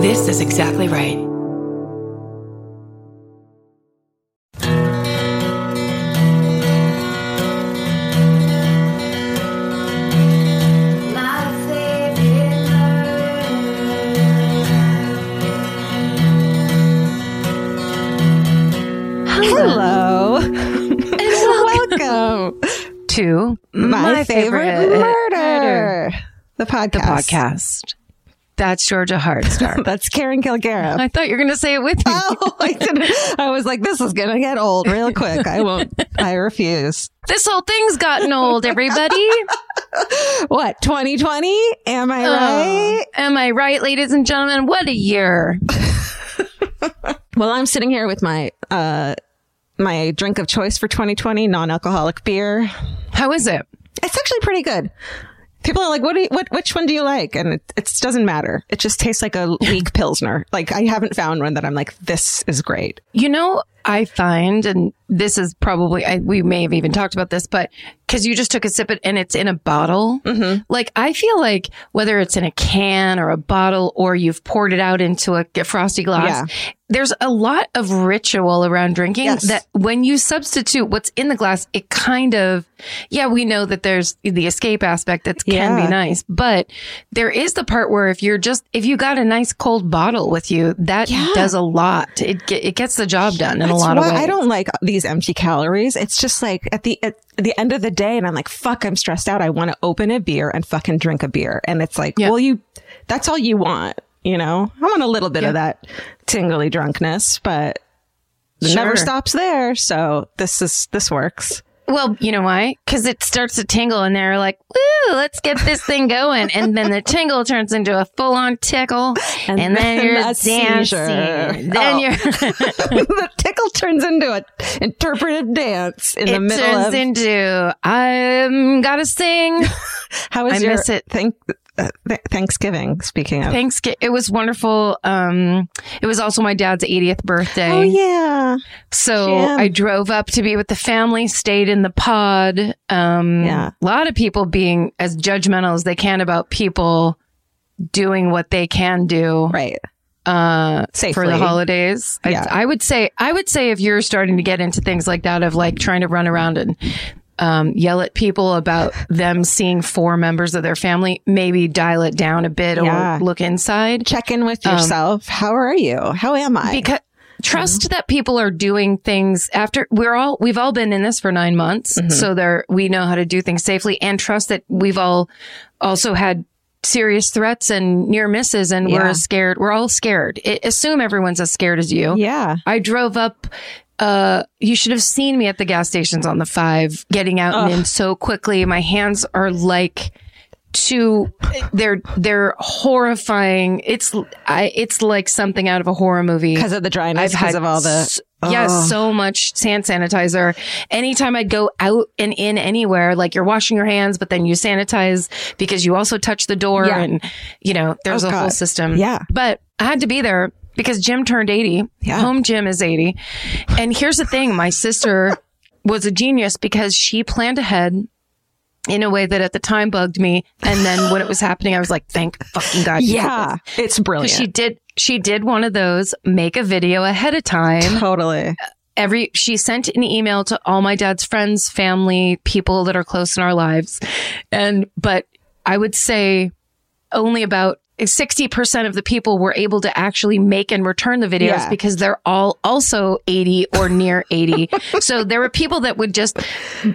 This is exactly right. Hello. Welcome to my, favorite, murder. The podcast. the podcast. That's Georgia Hardstar. That's Karen Kilgariff. I thought you were going to say it with me. Oh, I didn't. I was like, this is gonna get old real quick. I won't. I refuse. This whole thing's gotten old, everybody. What? 2020? Am I Oh, right? am I right, ladies and gentlemen? What a year. Well, I'm sitting here with my uh my drink of choice for 2020, non-alcoholic beer. How is it? It's actually pretty good. People are like, "What? Do you, what? Which one do you like?" And it, it doesn't matter. It just tastes like a weak pilsner. Like I haven't found one that I'm like, "This is great." You know, I find, and this is probably, I, we may have even talked about this, but because you just took a sip it and it's in a bottle, mm-hmm. like I feel like whether it's in a can or a bottle or you've poured it out into a, frosty glass, there's a lot of ritual around drinking Yes. that when you substitute what's in the glass, it kind of, yeah, we know that there's the escape aspect that can be nice, but there is the part where if you're just, if you got a nice cold bottle with you, that Yeah. does a lot. It, it gets the job done in a lot of ways. I don't like these empty calories. It's just like at the at the end of the day, and I'm like, fuck, I'm stressed out. I want to open a beer and fucking drink a beer, and it's like, Yeah. well, you, that's all you want, you know. I want a little bit Yeah. of that tingly drunkenness, but it never stops there. So this is this works. Well, you know why? Because it starts to tingle and they're like, woo, let's get this thing going. And then the tingle turns into a full on tickle. And, And then, then you're a dancing. seizure. Then Oh. you're, the tickle turns into an interpretive dance in the middle. it turns of. into, I'm gotta sing. how was I your miss it. Thank, uh, th- Thanksgiving? Speaking of, Thanksgiving. It was wonderful. Um, it was also my dad's 80th birthday. oh yeah, So Jim. I drove up to be with the family, stayed in the pod. Um, Yeah. A lot of people being as judgmental as they can about people doing what they can do right. uh, for the holidays. Yeah. I, I would say, I would say if you're starting to get into things like that of like trying to run around and um, yell at people about them seeing four members of their family, maybe dial it down a bit Yeah. or look inside. check in with Um, yourself. How are you? How am I? because trust that people are doing things after we're all we've all been in this for nine months so there we know how to do things safely and trust that we've all also had serious threats and near misses and Yeah. we're scared we're all scared I assume everyone's as scared as you yeah. i drove up uh, you should have seen me at the gas stations on the five, getting out and in so quickly. My hands are like two. They're they're horrifying. It's I. It's like something out of a horror movie. Because of the dryness, because of all the. yes, Oh. so much hand sanitizer. Anytime I go out and in anywhere, like you're washing your hands, but then you sanitize because you also touch the door, Yeah. and you know there's Oh, a whole system. Yeah. but I had to be there because Jim turned 80. Yeah. Home Jim is 80. And here's the thing my sister was a genius because she planned ahead in a way that at the time bugged me. And then when it was happening, I was like, thank fucking God. Yeah. It's brilliant. She did. She did one of those. Make a video ahead of time. totally. Every she sent an email to all my dad's friends, family, people that are close in our lives, and but I would say only about 60% of the people were able to actually make and return the videos Yeah. because they're all also 80 or near 80. so there were people that would just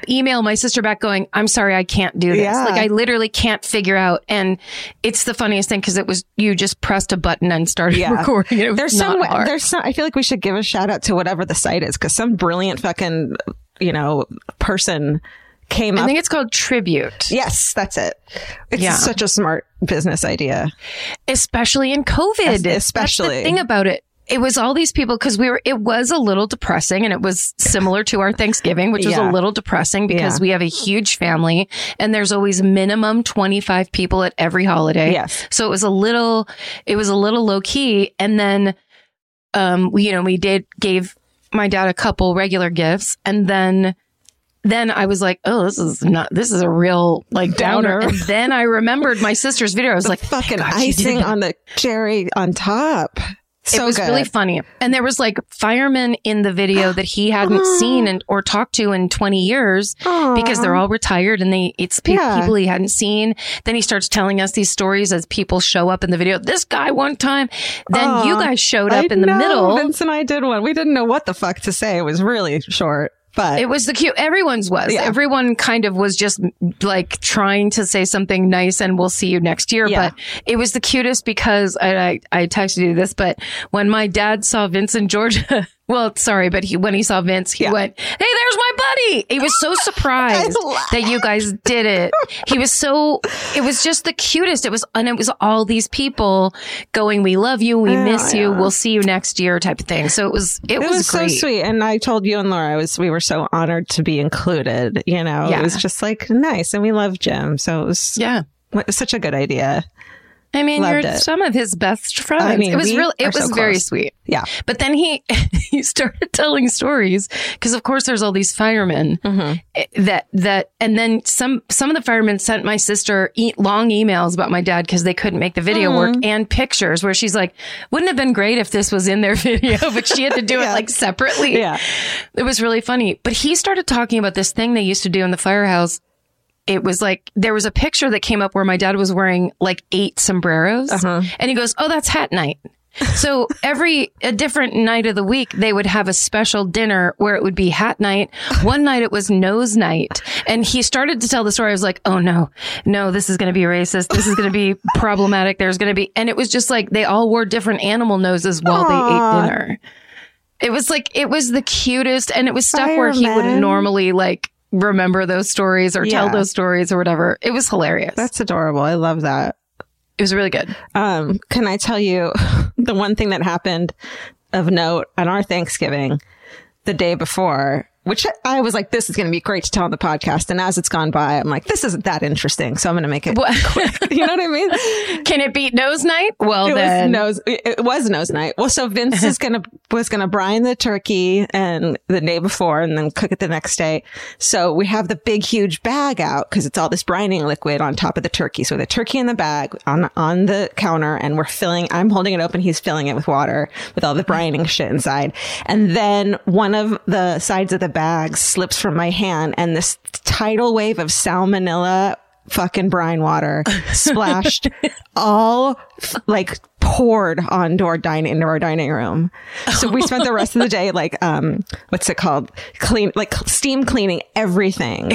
email my sister back going, I'm sorry, I can't do this. Yeah. Like I literally can't figure out. And it's the funniest thing because it was, you just pressed a button and started Yeah. recording. It There's some. hard. There's some. I feel like we should give a shout out to whatever the site is because some brilliant fucking you know person came I up. think it's called Tribute. yes, that's it. It's Yeah. such a smart business idea. especially in COVID. Es- That's especially. the thing about it. It was all these people because we were. It was a little depressing, and it was similar to our Thanksgiving, which was Yeah. a little depressing because Yeah. we have a huge family, and there's always minimum twenty five people at every holiday. Yes. So it was a little. It was a little low key, and then, um, we, you know, we did gave my dad a couple regular gifts, and then then I was like, oh, this is not, this is a real like downer. Downer. And then I remembered my sister's video. I was like, oh Fucking "God, icing on the cherry on top. So it was good. really funny. And there was like firemen in the video that he hadn't seen and or talked to in 20 years because they're all retired and they it's pe- Yeah. people he hadn't seen. Then he starts telling us these stories as people show up in the video. This guy one time, then you guys showed up I in the know. middle. Vince and I did one. We didn't know what the fuck to say. It was really short, but It was the cute. Everyone's was. Yeah. Everyone kind of was just like trying to say something nice and we'll see you next year. Yeah. But it was the cutest because I, I, I texted you this, but when my dad saw Vince and Georgia, well, sorry, but he, when he saw Vince, he Yeah. went, Hey, there's my buddy. He was so surprised that you guys did it. He was so, it was just the cutest. It was, and it was all these people going, we love you. We I know, miss you. yeah. We'll see you next year type of thing. So it was, it, it was, was, so sweet. And I told you and Laura, I was we were so honored to be included. You know, Yeah. it was just like nice, and we love Jim, so it was, Yeah. such a good idea. I mean, Loved you're it. some of his best friends. I mean, it was we real. It was so very sweet. Yeah, But then he he started telling stories because, of course, there's all these firemen Mm-hmm. eh, that that, and then some some of the firemen sent my sister e- long emails about my dad because they couldn't make the video Mm-hmm. work and pictures where she's like, "Wouldn't have been great if this was in their video," but she had to do it like separately. Yeah. it was really funny. But he started talking about this thing they used to do in the firehouse it was like there was a picture that came up where my dad was wearing like eight sombreros. Uh-huh. and he goes oh that's hat night. So every a different night of the week they would have a special dinner where it would be hat night. One night it was nose night. And he started to tell the story. I was like oh no. No this is going to be racist. This is going to be problematic. There's going to be and it was just like they all wore different animal noses while they ate dinner. It was like it was the cutest and it was stuff where he wouldn't normally like remember those stories or tell those stories or whatever. It was hilarious. that's adorable. I love that. it was really good. Um, can I tell you the one thing that happened of note on our Thanksgiving the day before, which I was like, this is going to be great to tell on the podcast. And as it's gone by, I'm like, this isn't that interesting. So I'm going to make it What- quick. You know what I mean? Can it beat nose night? Well, It was then nose. It was nose night. Well, so Vince is gonna was gonna brine the turkey and the day before, and then cook it the next day. So we have the big, huge bag out because it's all this brining liquid on top of the turkey. So the turkey in the bag on on the counter, and we're filling. I'm holding it open. He's filling it with water with all the brining shit inside. And then one of the sides of the bag slips from my hand, and this tidal wave of salmonella fucking brine water splashed all like poured onto our dining into our dining room. So we spent the rest of the day like um what's it called? Clean like steam cleaning everything.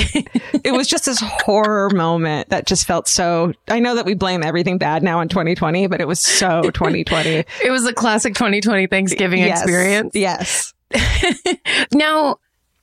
it was just this horror moment that just felt so I know that we blame everything bad now in 2020, but it was so 2020 it was a classic 2020 Thanksgiving Yes. experience. Yes. Now,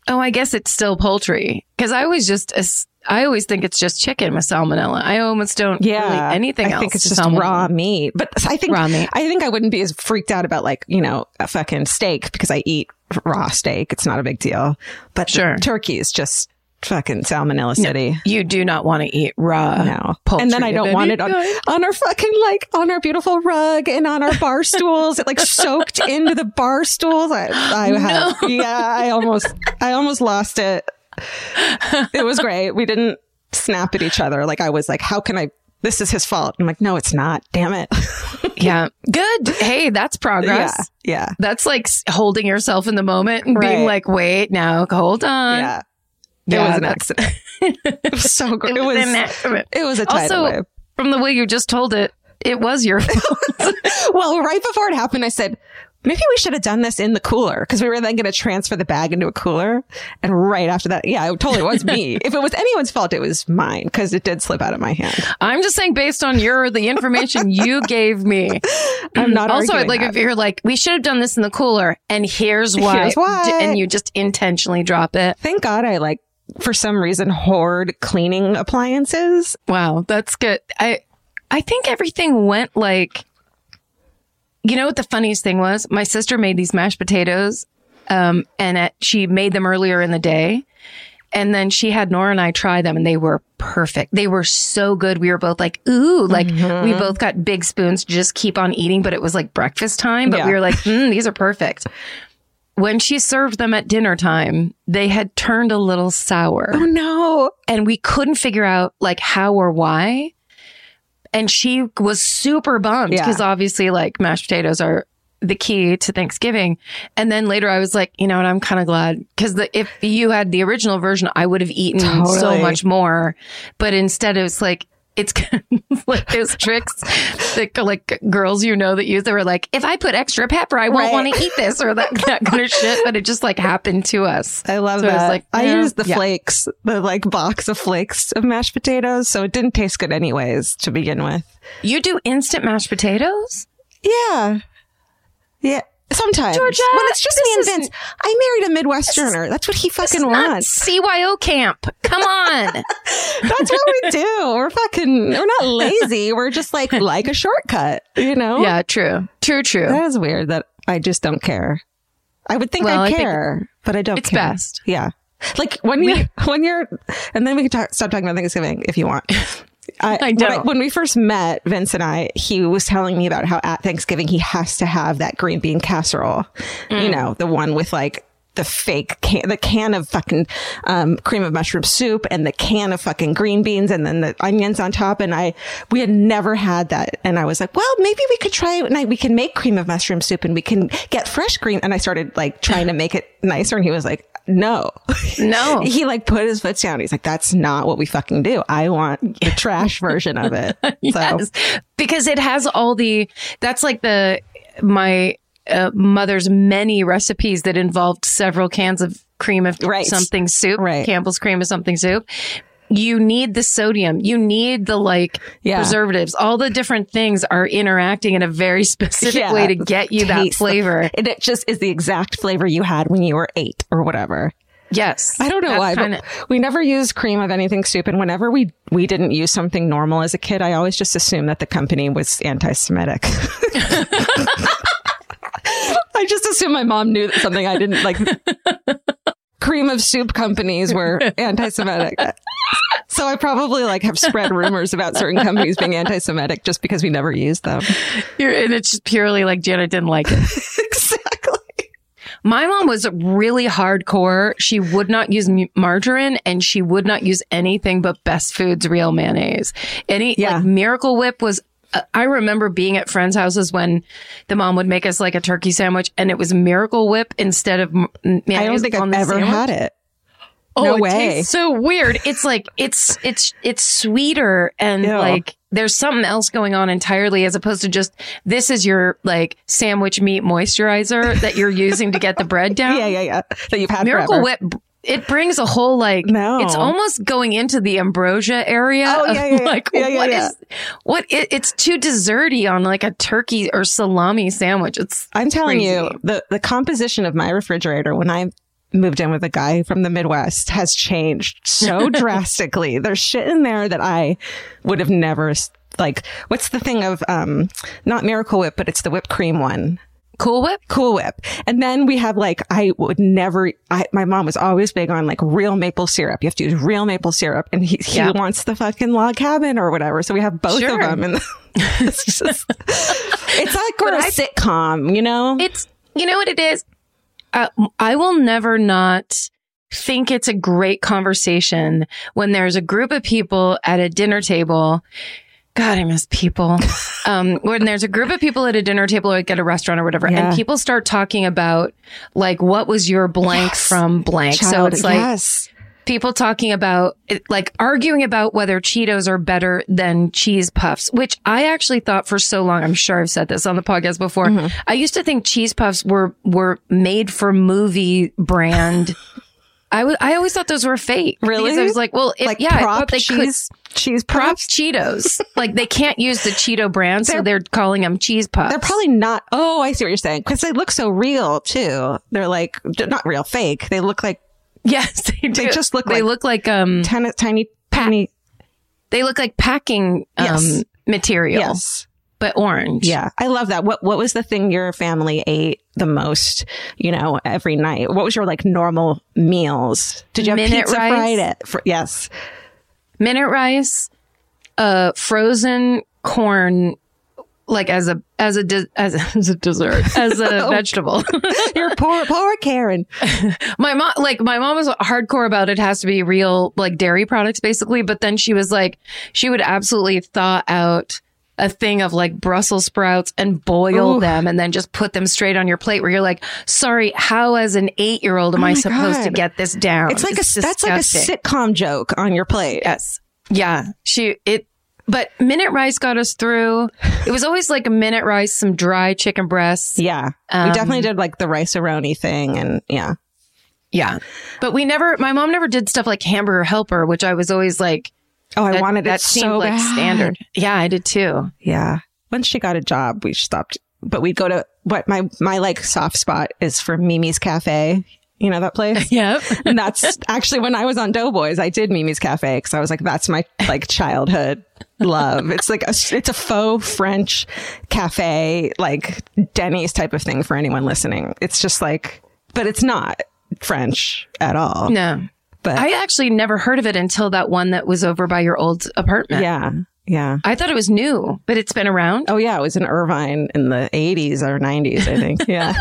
oh, I guess it's still poultry because I was just as- I always think it's just chicken with salmonella. I almost don't Yeah. really anything I else. I think it's just salmonella. raw meat. But I think Raw meat. I think I wouldn't be as freaked out about like, you know, a fucking steak because I eat raw steak. It's not a big deal. But Sure. turkey is just fucking salmonella city. You do not want to eat raw. No. poultry and then I don't want it on, on our fucking like on our beautiful rug and on our bar stools. It like soaked into the bar stools. I, I have, yeah, I almost, I almost lost it. It was great. We didn't snap at each other. Like I was like, how can I, this is his fault. I'm like, no, it's not. Damn it. Yeah. Good. Hey, that's progress. yeah. Yeah. That's like holding yourself in the moment and being like, wait, now hold on. Yeah. Yeah, it was an accident. it was so great. It was an accident. It was a tidal Also, wave. from the way you just told it, it was your fault. Well, right before it happened, I said, maybe we should have done this in the cooler because we were then going to transfer the bag into a cooler. And right after that, yeah, it totally was me. if it was anyone's fault, it was mine because it did slip out of my hand. I'm just saying, based on your the information you gave me. I'm mm, not also, like that. if you're like, we should have done this in the cooler, and here's why, Here's why. and you just intentionally drop it. Thank God I like, for some reason, hoard cleaning appliances. Wow, that's good. I I think everything went like you know what the funniest thing was? My sister made these mashed potatoes um and at, she made them earlier in the day. And then she had Nora and I try them and they were perfect. They were so good. We were both like, ooh, like Mm-hmm. we both got big spoons to just keep on eating, but it was like breakfast time. But Yeah. we were like, mm, these are perfect. when she served them at dinner time, they had turned a little sour Oh no. and we couldn't figure out like how or why. And she was super bummed Yeah. because obviously like mashed potatoes are the key to Thanksgiving. And then later I was like, you know what, I'm kind of glad because if you had the original version, I would have eaten so much more. But instead it was like, it's like those tricks that like girls you know that use they were like, if I put extra pepper, I won't Right. want to eat this or that, that kind of shit. But it just like happened to us. I love So I that. was like, I yeah, used the yeah. flakes, the like box of flakes of mashed potatoes, so it didn't taste good anyways to begin with. You do instant mashed potatoes? Yeah. Yeah. Sometimes. Georgia, when it's just me and is- Vince. I married a Midwesterner. That's what he fucking wants. CYO camp. Come on. That's what we do. We're fucking, we're not lazy. We're just like, like a shortcut, you know? yeah, true. True, true. That is weird that I just don't care. I would think Well, I I'd think care, but I don't it's care. best. Yeah. Like when you, when you're, and then we can talk, stop talking about Thanksgiving if you want. I, I when, don't. when we first met, Vince and I, he was telling me about how at Thanksgiving he has to have that green bean casserole. Mm. You know, the one with like the fake can, the can of fucking um, cream of mushroom soup and the can of fucking green beans and then the onions on top. And I, we had never had that. And I was like, well, maybe we could try it and I, we can make cream of mushroom soup and we can get fresh green. And I started like trying to make it nicer. And he was like, no, No. he like put his foot down. He's like, that's not what we fucking do. I want the trash version of it. Yes. So Because it has all the, that's like the, my uh, mother's many recipes that involved several cans of cream of Right. something soup, Right. Campbell's cream of something soup. You need the sodium. You need the like Yeah. preservatives. All the different things are interacting in a very specific Yeah. way to get you that taste the- flavor. and it just is the exact flavor you had when you were eight or whatever. Yes. I don't know why, kinda- but we never used cream of anything soup. And whenever we, we didn't use something normal as a kid, I always just assumed that the company was anti-Semitic. I just assumed my mom knew that something I didn't like. cream of soup companies were anti-Semitic. So I probably like have spread rumors about certain companies being anti-Semitic just because we never used them. You're, and it's just purely like Janet didn't like it. exactly. My mom was really hardcore. She would not use margarine and she would not use anything but Best Foods real mayonnaise. Any Yeah. like Miracle Whip was. Uh, I remember being at friends' houses when the mom would make us like a turkey sandwich and it was Miracle Whip instead of mayonnaise I don't think on I've ever sandwich. had it. Oh, No it way. tastes so weird. It's like it's it's it's sweeter and Ew. like there's something else going on entirely as opposed to just this is your like sandwich meat moisturizer that you're using to get the bread down. Yeah, yeah, yeah. That you've had Miracle forever. Whip it brings a whole like No. it's almost going into the ambrosia area Oh, of yeah, yeah, yeah. like Yeah, yeah, what yeah. is- what it, it's too desserty on like a turkey or salami sandwich. It's I'm telling crazy. you, the, the composition of my refrigerator when I moved in with a guy from the Midwest has changed so drastically. There's shit in there that I would have never like. What's the thing of um not Miracle Whip, but it's the whipped cream one. Cool Whip. Cool Whip. And then we have like, I would never, I, my mom was always big on like real maple syrup. You have to use real maple syrup. And he, he Yeah. wants the fucking log cabin or whatever. So we have both Sure. of them. And it's just, it's like we're a I- sitcom, you know? It's you know what it is. Uh, I will never not think it's a great conversation when there's a group of people at a dinner table. God, I miss people. um, when there's a group of people at a dinner table or like at a restaurant or whatever, Yeah. and people start talking about like what was your blank Yes. from blank. so it's like yes. People talking about like arguing about whether Cheetos are better than cheese puffs, which I actually thought for so long. I'm sure I've said this on the podcast before. Mm-hmm. I used to think cheese puffs were were made for movie brand. I I always thought those were fake. Really? Because I was like, well, if, like yeah, I thought they could cheese, cheese props. Cheetos. like they can't use the Cheeto brand, so They're- they're calling them cheese puffs. They're probably not. Oh, I see what you're saying. Cause they look so real too. They're like, not real, fake. They look like yes, they do. just look they like- look like um tiny, tiny, tiny. they look like packing um Yes. material, Yes. but orange. Yeah. I love that. What, what was the thing your family ate the most, you know, every night? What was your like normal meals? Did you have Minute pizza rice? Friday? Fr- yes. minute rice, uh, frozen corn like as a as a de- as, as a dessert as a Oh. vegetable. You're poor, poor Karen. my mom like my mom was hardcore about it has to be real like dairy products basically but then she was like she would absolutely thaw out a thing of like Brussels sprouts and boil Ooh. them and then just put them straight on your plate where you're like, sorry, how as an eight year old am Oh I supposed to get this down? It's like a that's like a sitcom joke on your plate. Yes. Yeah. She, it, but minute rice got us through. It was always like a minute rice, some dry chicken breasts. Yeah, we Um, definitely did like the rice aroni thing, and yeah, Yeah. But we never, my mom never did stuff like hamburger helper, which I was always like, oh, I that, wanted that it seemed so like bad. standard. Yeah, I did too. Yeah, once she got a job, we stopped. But we'd go to what my my like soft spot is for Mimi's Cafe. You know that place? Yep. and that's actually when I was on Doughboys, I did Mimi's Cafe because I was like, that's my like childhood love. It's like a, it's a faux French cafe, like Denny's type of thing for anyone listening. It's just like, but it's not French at all. no. But I actually never heard of it until that one that was over by your old apartment. yeah, yeah. I thought it was new, but it's been around. Oh yeah, it was in Irvine in the 80s or 90s, I think. Yeah.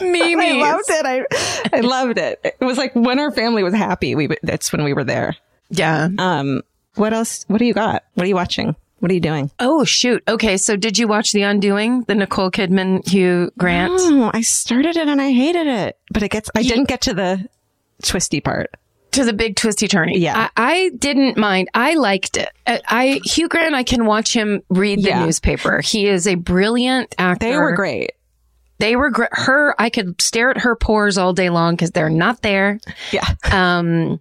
Mimi. I loved it. I I loved it. It was like when our family was happy, we that's when we were there. Yeah. Um what else? What do you got? What are you watching? What are you doing? Oh, shoot. Okay. So did you watch The Undoing, the Nicole Kidman, Hugh Grant? Oh, I started it and I hated it, but it gets I didn't get to the twisty part. To the big twisty turny. Yeah. I, I didn't mind. I liked it. I, I Hugh Grant. I can watch him read the Yeah. newspaper. He is a brilliant actor. They were great. They were great. Her. I could stare at her pores all day long because they're not there. Yeah. Um,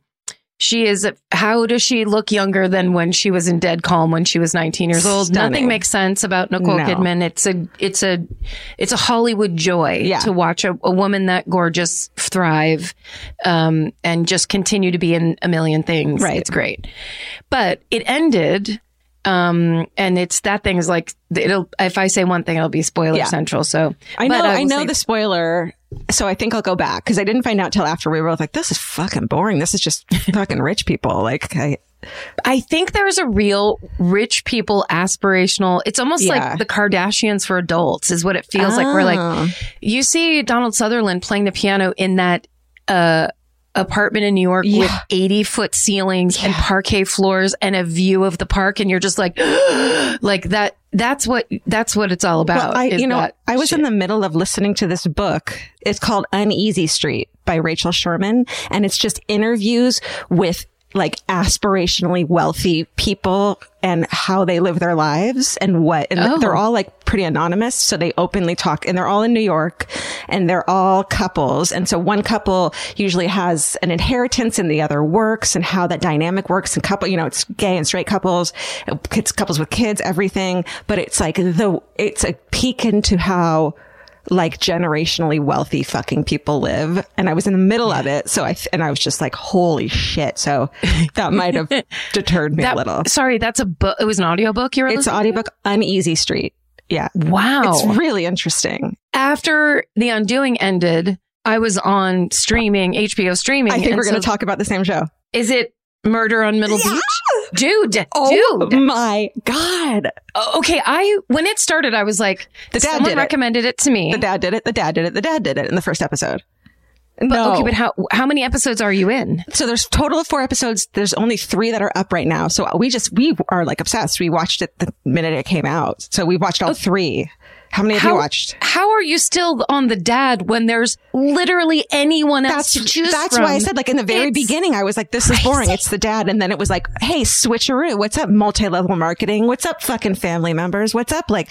she is. How does she look younger than when she was in Dead Calm when she was 19 years old? Stunning. Nothing makes sense about Nicole No. Kidman. It's a. It's a. It's a Hollywood joy Yeah. to watch a, a woman that gorgeous thrive, um, and just continue to be in a million things. Right. It's great, but it ended. Um, and it's that thing is like it'll. If I say one thing, it'll be spoiler Yeah. central. So I know I, will know say- the spoiler, so I think I'll go back because I didn't find out till after we were both like, this is fucking boring. This is just fucking rich people. Like I I think there's a real rich people aspirational. It's almost Yeah. like the Kardashians for adults is what it feels like. We're Oh. like, you see Donald Sutherland playing the piano in that, uh, apartment in New York with 80 foot ceilings and parquet floors and a view of the park. And you're just like, like that, that's what, that's what it's all about. Well, I, you know, I was shit. in the middle of listening to this book. It's called Uneasy Street by Rachel Sherman. And it's just interviews with like aspirationally wealthy people and how they live their lives and what, and Oh. they're all like pretty anonymous. So they openly talk and they're all in New York and they're all couples. And so one couple usually has an inheritance and the other works and how that dynamic works and couple, you know, it's gay and straight couples, it's couples with kids, everything. But it's like the, it's a peek into how like generationally wealthy fucking people live. And I was in the middle of it. So I, and I was just like, holy shit. So that might have deterred me that, a little. sorry, that's a book. It was an audiobook you were It's an listening to? audiobook, Uneasy Street. Yeah. Wow. It's really interesting. after The Undoing ended, I was on streaming, HBO streaming. I think we're going to talk about the same show. Is it Murder on Middle Yeah. Beach? Dude, Oh dude. my God. Oh, Okay, I when it started, I was like, The dad someone did it. recommended it to me. The dad did it. The dad did it. The dad did it in the first episode. but, no. Okay, but how how many episodes are you in? so there's total of four episodes. There's only three that are up right now. So we just, we are like obsessed. We watched it the minute it came out. So we watched all oh. three. How many have How you watched? How are you still on the dad when there's literally anyone else That's to choose that's from? why I said like in the very It's beginning I was like this is boring it's the dad and then it was like hey switcheroo what's up multi-level marketing what's up fucking family members what's up like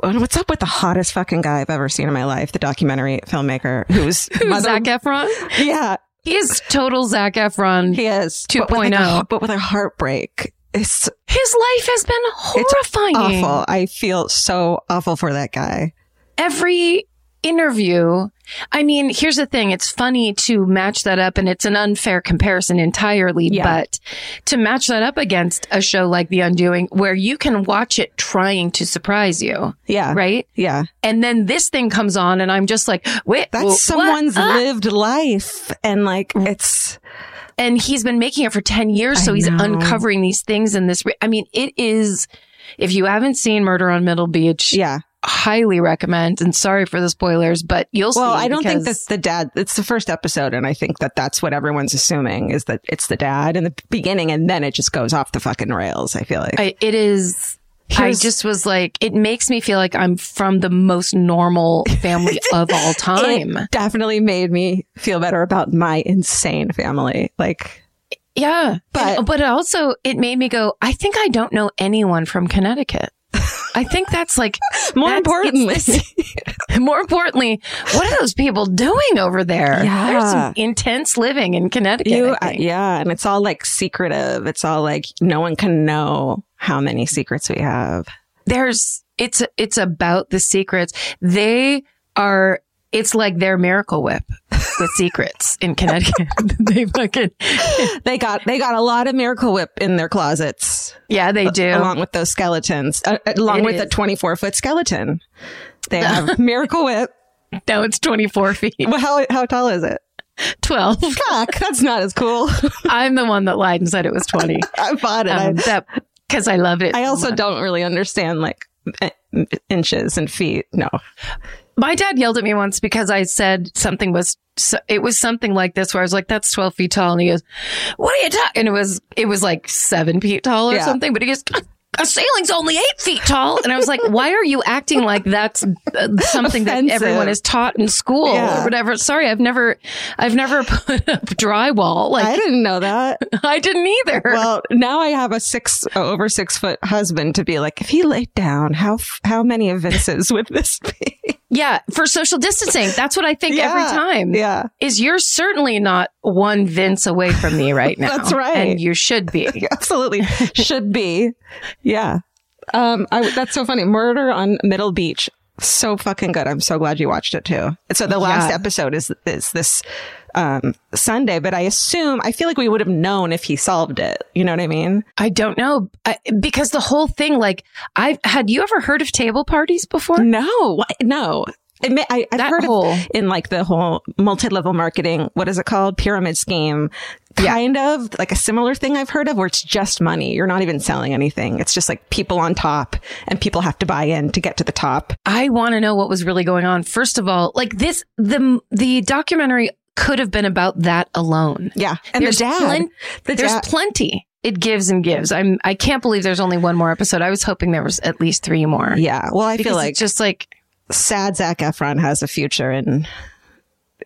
what's up with the hottest fucking guy I've ever seen in my life the documentary filmmaker who's Who's mother- Zac Efron? yeah He is total Zac Efron. he is but with, like, 2.0. a, but with a heartbreak it's His life has been horrifying. awful I feel so awful for that guy every interview. I mean, here's the thing. It's funny to match that up and it's an unfair comparison entirely, Yeah. but to match that up against a show like The Undoing where you can watch it trying to surprise you, yeah right? yeah And then this thing comes on and I'm just like, wait, that's what? someone's Ah. lived life and like it's and he's been making it for 10 years. So I he's know. uncovering these things in this. re- I mean, it is If you haven't seen Murder on Middle Beach, Yeah. Highly recommend. And sorry for the spoilers, but you'll see Well. I don't think that's the dad. It's the first episode, and I think that that's what everyone's assuming is that it's the dad in the beginning, and then it just goes off the fucking rails. I feel like. I, it is. I just was like, it makes me feel like I'm from the most normal family of all time. It definitely made me feel better about my insane family. Like, Yeah. But- But, but also, it made me go, I think I don't know anyone from Connecticut. I think that's like, more that's- importantly, more importantly, what are those people doing over there? Yeah. There's some intense living in Connecticut. you, uh, think. yeah, and it's all like secretive. It's all like no one can know how many secrets we have. there's it's it's about the secrets. They are it's like their miracle whip with secrets in Connecticut. they fucking They got they got a lot of Miracle Whip in their closets, Yeah, they do. along with those skeletons, uh, along It with is. a twenty four foot skeleton. They have Miracle Whip. no, it's 24 feet. Well, how how tall is it? 12. Fuck, that's not as cool. I'm the one that lied and said it was 20. I bought it. Um, I, that because I love it. I also much. don't really understand like inches and feet. No, My dad yelled at me once because I said something was it was something like this where I was like, "That's 12 feet tall," and he goes, "What are you talking?" And it was it was like seven feet tall or Yeah. something. But he goes, "A ceiling's only eight feet tall," and I was like, "Why are you acting like that's uh, something that everyone is taught in school Yeah. or whatever?" Sorry, I've never I've never put up drywall. Like I didn't know that. I didn't either. Well, now I have a six over six foot husband to be like, if he laid down, how f- how many of Vince's would this be? Yeah, for social distancing, that's what I think every time. Yeah. is you're certainly not one Vince away from me right now. That's right. And you should be. Absolutely. Should be. Yeah. Um, I, that's so funny. Murder on Middle Beach. So fucking good. I'm so glad you watched it too. And so the last Yeah. episode is, is this, um, Sunday, but I assume, I feel like we would have known if he solved it. You know what I mean? I don't know. I, because the whole thing, like, I've had you ever heard of table parties before? No, no. It may, I, I've That heard whole- of in like the whole multi-level marketing. What is it called? Pyramid scheme. Yeah. Kind of like a similar thing I've heard of where it's just money. You're not even selling anything. It's just like people on top and people have to buy in to get to the top. I want to know what was really going on. First of all, like this, the, the documentary could have been about that alone. Yeah. And There's the dad, plen- the There's dad, plenty. It gives and gives. I'm, I can't believe there's only one more episode. I was hoping there was at least three more. yeah. Well, I Because feel like just like, sad Zac Efron has a future in,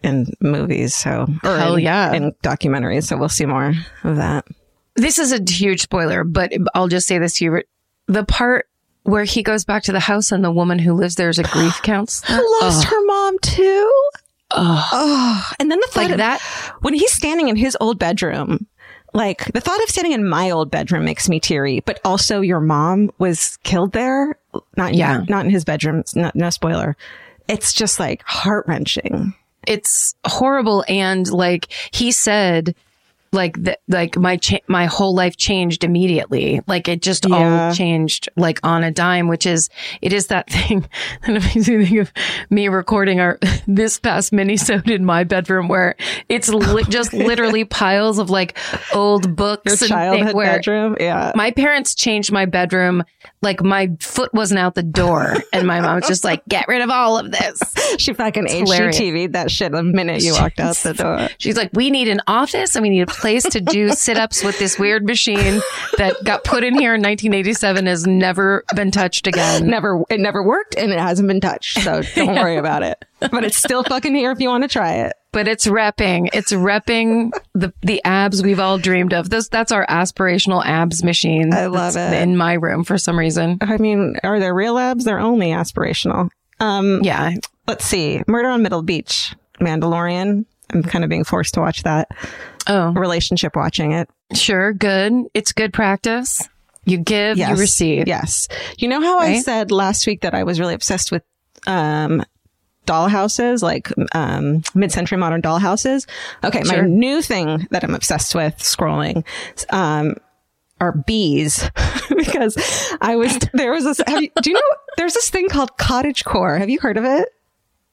in movies. So, or Hell in, yeah. in documentaries. So we'll see more of that. this is a huge spoiler, but I'll just say this to you. The part where he goes back to the house and the woman who lives there is a grief counselor. Lost her mom too. Oh, and then the thought Like of- that. when he's standing in his old bedroom, like the thought of standing in my old bedroom makes me teary. But also, your mom was killed there. Not Yeah. not in his bedroom. Not, no spoiler. It's just like heart wrenching. It's horrible. And like he said, like that, like my, cha- my whole life changed immediately. Like it just Yeah. all changed like on a dime, which is, it is that thing that makes me think of me recording our, this past minisode in my bedroom where it's li- just literally piles of like old books Your and thing childhood where bedroom. Yeah. my parents changed my bedroom like my foot wasn't out the door and my mom was just like get rid of all of this she fucking. HGTV'd that shit the minute you walked out the door. she's like we need an office and we need a place to do sit-ups with this weird machine that got put in here in 1987 has never been touched again Never, it never worked and it hasn't been touched. So don't worry about it. But it's still fucking here if you want to try it. but it's repping it's repping the the abs we've all dreamed of those that's our aspirational abs machine I love it. in my room for some reason I mean, are there real abs? They're only aspirational. Um, yeah let's see. Murder on Middle Beach, Mandalorian. I'm kind of being forced to watch that. Oh Relationship watching it. sure good it's good practice you give you receive Yes. You know how I said last week that I was really obsessed with um dollhouses, like um mid-century modern dollhouses? Okay, Sure. my new thing that I'm obsessed with scrolling um are bees because I was there was this have you, do you know there's this thing called cottage core. Have you heard of it?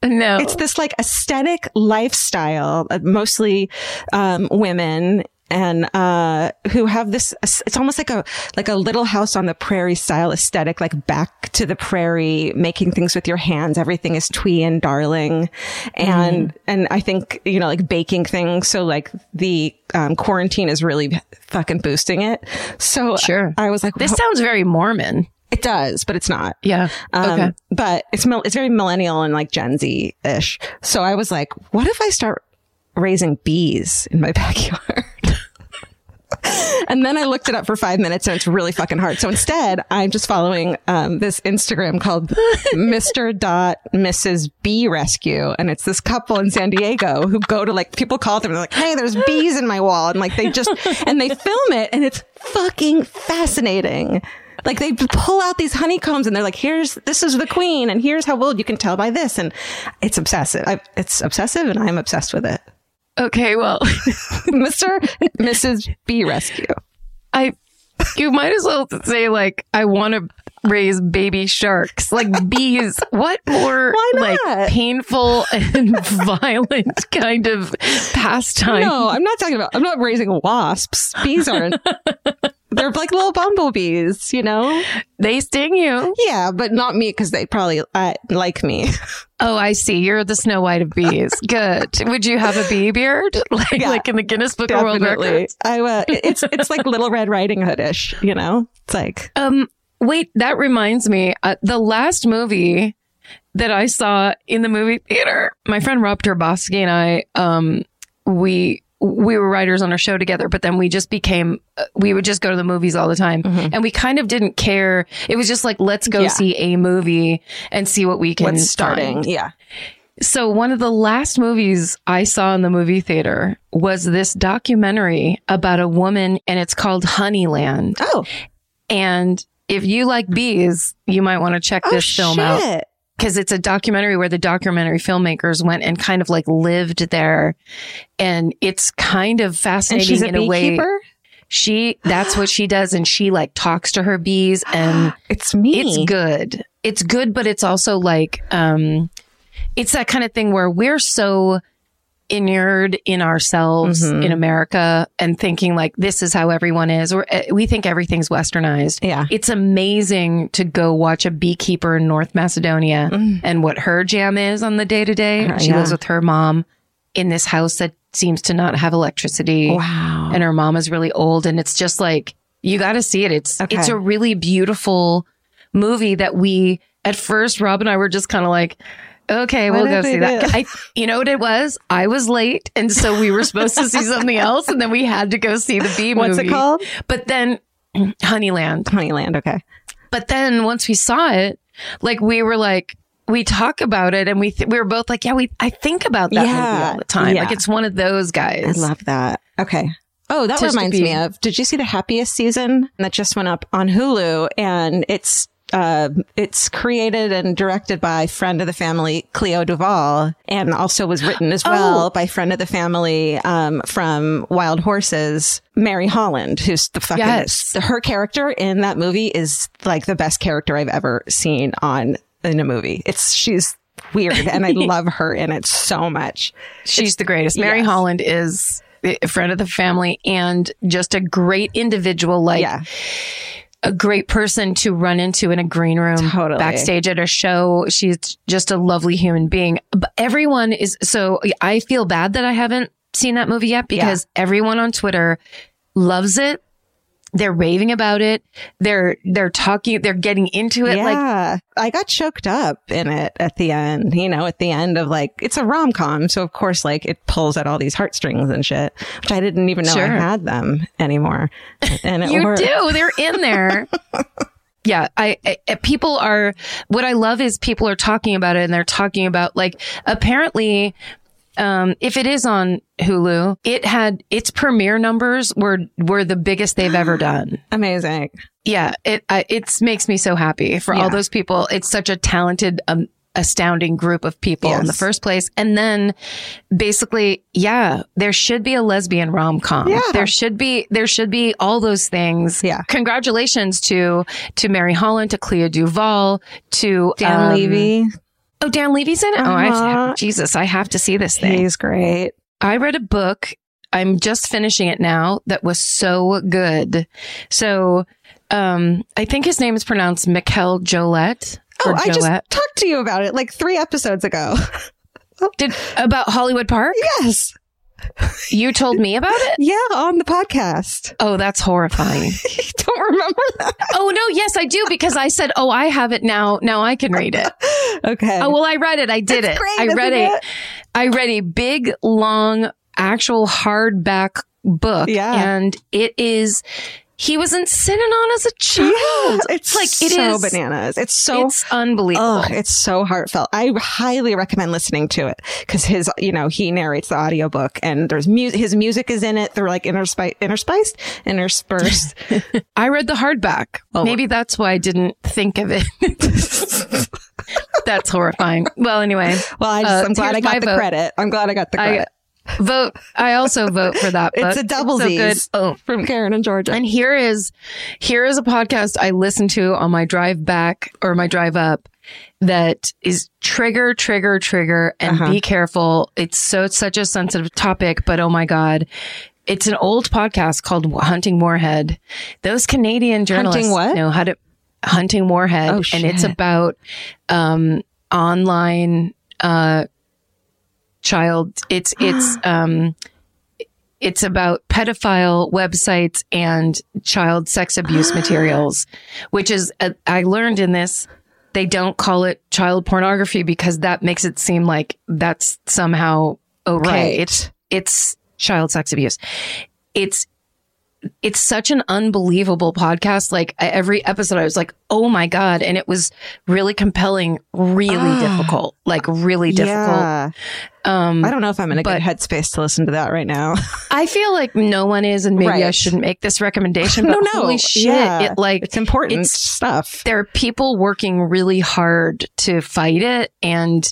No It's this like aesthetic lifestyle, uh, mostly um, women and uh, who have this. It's almost like a like a Little House on the Prairie style aesthetic, like back to the prairie, making things with your hands. Everything is twee and darling, and mm. and I think you know like baking things. So like the um, quarantine is really fucking boosting it. So sure, I was like, this sounds very Mormon. It does, but it's not. Yeah. Um, okay. But it's it's very millennial and like Gen Z ish. So I was like, what if I start raising bees in my backyard? and then I looked it up for five minutes and it's really fucking hard. So instead, I'm just following um, this Instagram called Mr. Dot Mrs. Bee Rescue. And it's this couple in San Diego who go to like, people call them, they're like, hey, there's bees in my wall. And like, they just, and they film it and it's fucking fascinating. Like they pull out these honeycombs and they're like, here's, this is the queen and here's how old you can tell by this. And it's obsessive. I, it's obsessive and I'm obsessed with it. Okay. Well, Mr. Mrs. Bee Rescue. I, you might as well say like, I want to raise baby sharks like bees what more like painful and violent kind of pastime no i'm not talking about i'm not raising wasps bees aren't they're like little bumblebees, you know? They sting you. Yeah, but not me because they probably uh, like me. Oh, I see. You're the Snow White of bees. Good. Would you have a bee beard, like yeah, like in the Guinness Book definitely. of World Records? I uh, it's it's like Little Red Riding Hoodish. You know, it's like um. Wait, that reminds me. Uh, the last movie that I saw in the movie theater, my friend Rob Turbovsky and I, um, we we were writers on our show together, but then we just became, uh, we would just go to the movies all the time. Mm-hmm. And we kind of didn't care. It was just like, let's go yeah. see a movie and see what we can What's starting. Find. Yeah. So one of the last movies I saw in the movie theater was this documentary about a woman and it's called Honeyland. Oh. And if you like bees, you might want to check this oh, film shit. out because it's a documentary where the documentary filmmakers went and kind of like lived there. And it's kind of fascinating a in a way. She, that's what she does. And she like talks to her bees and it's me. It's good. It's good, but it's also like, um, it's that kind of thing where we're so inured in ourselves mm-hmm. in America and thinking like this is how everyone is or uh, we think everything's westernized. Yeah. It's amazing to go watch a beekeeper in North Macedonia mm. and what her jam is on the day to day. She yeah. lives with her mom in this house that seems to not have electricity. Wow. And her mom is really old and it's just like you got to see it. It's okay. it's a really beautiful movie that we at first Rob and I were just kind of like Okay, we'll go see that. I, you know what it was? I was late, and so we were supposed to see something else, and then we had to go see the bee movie. What's it called? But then Honeyland. Honeyland. Okay. But then once we saw it, like we were like, we talk about it, and we th- we were both like, yeah, we I think about that yeah, movie all the time. Yeah. Like it's one of those guys. I love that. Okay. Oh, that Just reminds me of. Did you see the happiest season that just went up on Hulu? And it's uh, it's created and directed by friend of the family Clea DuVall, and also was written as well oh. by friend of the family um, from Wild Horses, Mary Holland, who's the fucking yes. her character in that movie is like the best character I've ever seen on in a movie. It's she's weird, and I love her in it so much. She's it's, the greatest. Mary yes. Holland is a friend of the family and just a great individual. Like. Yeah a great person to run into in a green room totally. backstage at a show. She's just a lovely human being. But everyone is so I feel bad that I haven't seen that movie yet because yeah. everyone on Twitter loves it they're raving about it. They're they're talking. They're getting into it. Yeah, like I got choked up in it at the end. You know, at the end of like it's a rom com, so of course like it pulls at all these heartstrings and shit, which I didn't even know sure. I had them anymore. And you worked. do. They're in there. yeah, I, I, people are what I love is people are talking about it and they're talking about like apparently um, if it is on Hulu, it had its premiere numbers were were the biggest they've ever done. Amazing. Yeah, it it makes me so happy for yeah. all those people. It's such a talented, um, astounding group of people yes. in the first place, and then basically, yeah, there should be a lesbian rom com. Yeah. there should be there should be all those things. Yeah, congratulations to to Mary Holland, to Clea DuVall, to Dan um, Levy. Oh, Dan Levy's in it? Uh-huh. Oh, I, uh-huh. Jesus, I have to see this thing. He's great. I read a book I'm just finishing it now that was so good. So, um, I think his name is pronounced Mikel Jollett. Oh, I just talked to you about it like three episodes ago. Did about Hollywood Park? yes. You told me about it? Yeah, on the podcast. Oh, that's horrifying. Don't remember that? oh no, yes, I do because I said, "Oh, I have it now. Now I can read it." Okay. Oh, well, I read it. I did That's it. great, I read a it? I read a big long actual hardback book Yeah. and it is he wasn't sitting on as a child. It's like it so is bananas. It's so it's unbelievable. Oh, it's so heartfelt. I highly recommend listening to it because his, you know, he narrates the audiobook and there's music, his music is in it. They're like interspiced, interspiced, interspersed. I read the hardback. Oh. Maybe that's why I didn't think of it. that's horrifying. Well, anyway, well, I just, Uh, I'm glad I got the vote. credit. I'm glad I got the I- credit. Vote. I also vote for that. it's a double so good. Z's Oh, from Karen and Georgia. And here is here is a podcast I listen to on my drive back or my drive up that is trigger, trigger, trigger, and Uh-huh. be careful. It's so it's such a sensitive topic, but oh my god. It's an old podcast called Hunting Warhead. Those Canadian journalists Hunting what? know how to Hunting Warhead, Oh, and it's about um, online uh, child. It's it's um, it's about pedophile websites and child sex abuse materials, which is, uh, I learned in this, they don't call it child pornography because that makes it seem like that's somehow okay. Right. It's, it's child sex abuse. It's, it's such an unbelievable podcast. Like every episode, I was like, "Oh my god!" And it was really compelling, really Ah. difficult, like really difficult. Yeah. Um, I don't know if I'm in a good headspace to listen to that right now. I feel like no one is, and maybe I shouldn't make this recommendation. But no, no. holy shit! Yeah. It like it's important it's- stuff. there are people working really hard to fight it, and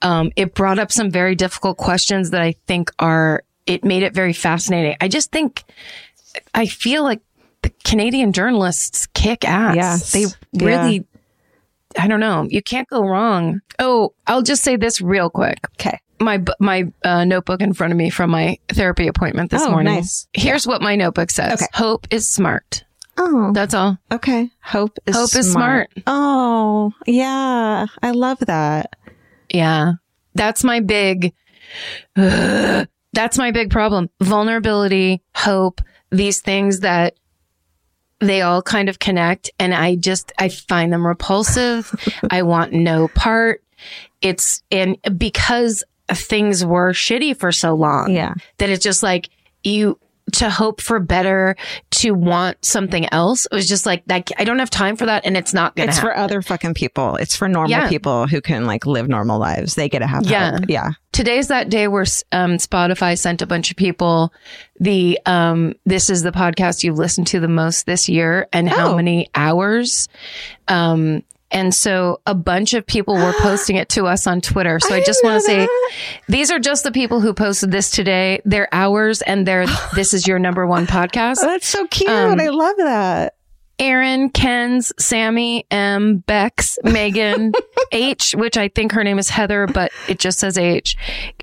um, it brought up some very difficult questions that I think are. It made it very fascinating. I just think, I feel like the Canadian journalists kick ass. Yes. they Yeah. really. I don't know. You can't go wrong. Oh, I'll just say this real quick Okay. my my uh, notebook in front of me from my therapy appointment this Oh, morning. nice. Here's what my notebook says. Okay. Hope is smart. Oh, That's all. okay. Hope is Hope is smart. Oh, yeah. I love that. Yeah. That's my big that's my big problem. Vulnerability, hope, these things that they all kind of connect and I just I find them repulsive. I want no part. It's and because things were shitty for so long. Yeah. that it's just like you to hope for better, to want something else. It was just like that. I don't have time for that, and it's not gonna. It's for other fucking people. It's for normal Yeah. people who can like live normal lives. They get to have Yeah. Yeah. Today's that day where um, Spotify sent a bunch of people the um, this is the podcast you've listened to the most this year, and how Oh. many hours. Um, and so a bunch of people were posting it to us on Twitter. So I, didn't just want to say these are just the people who posted this today. They're ours and they're this is your number one podcast. That's so cute. Um, I love that. Aaron, Ken's, Sammy, M, Bex, Megan, H, which I think her name is Heather, but it just says H.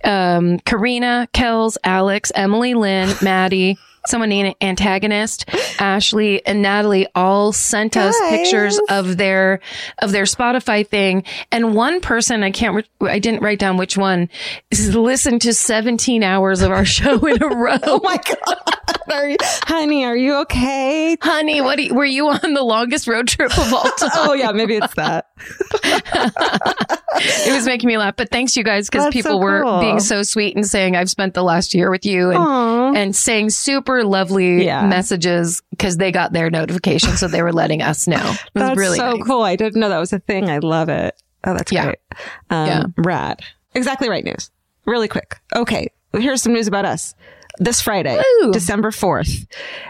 Um, Karina, Kells, Alex, Emily, Lynn, Maddie, someone named Antagonist, Ashley, and Natalie all sent us pictures of their of their Spotify thing. And one person, I can't, re- I didn't write down which one, is listened to 17 hours of our show in a row. Oh my God. Are you, honey, are you okay? Honey, what you, were you on the longest road trip of all time? Oh yeah, maybe it's that. it was making me laugh. But thanks, you guys, because people so were cool. being so sweet and saying, I've spent the last year with you and, Aw. and saying super lovely Yeah. messages because they got their notification. So they were letting us know. It was That's really so nice. cool. I didn't know that was a thing. I love it. Oh, that's Yeah. great. Um, Yeah. Rad. Exactly right news. Really quick. Okay. Here's some news about us. This Friday, Woo. December 4th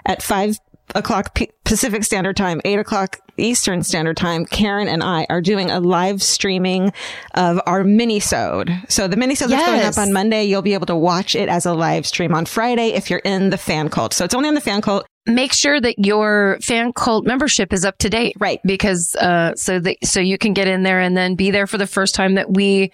at 5 o'clock P- Pacific Standard Time, 8 o'clock Eastern Standard Time, Karen and I are doing a live streaming of our mini-sode. So the mini-sode that's going up on Monday, you'll be able to watch it as a live stream on Friday if you're in the fan cult. So it's only on the fan cult. Make sure that your fan cult membership is up to date. Right. Because, uh, so that, so you can get in there and then be there for the first time that we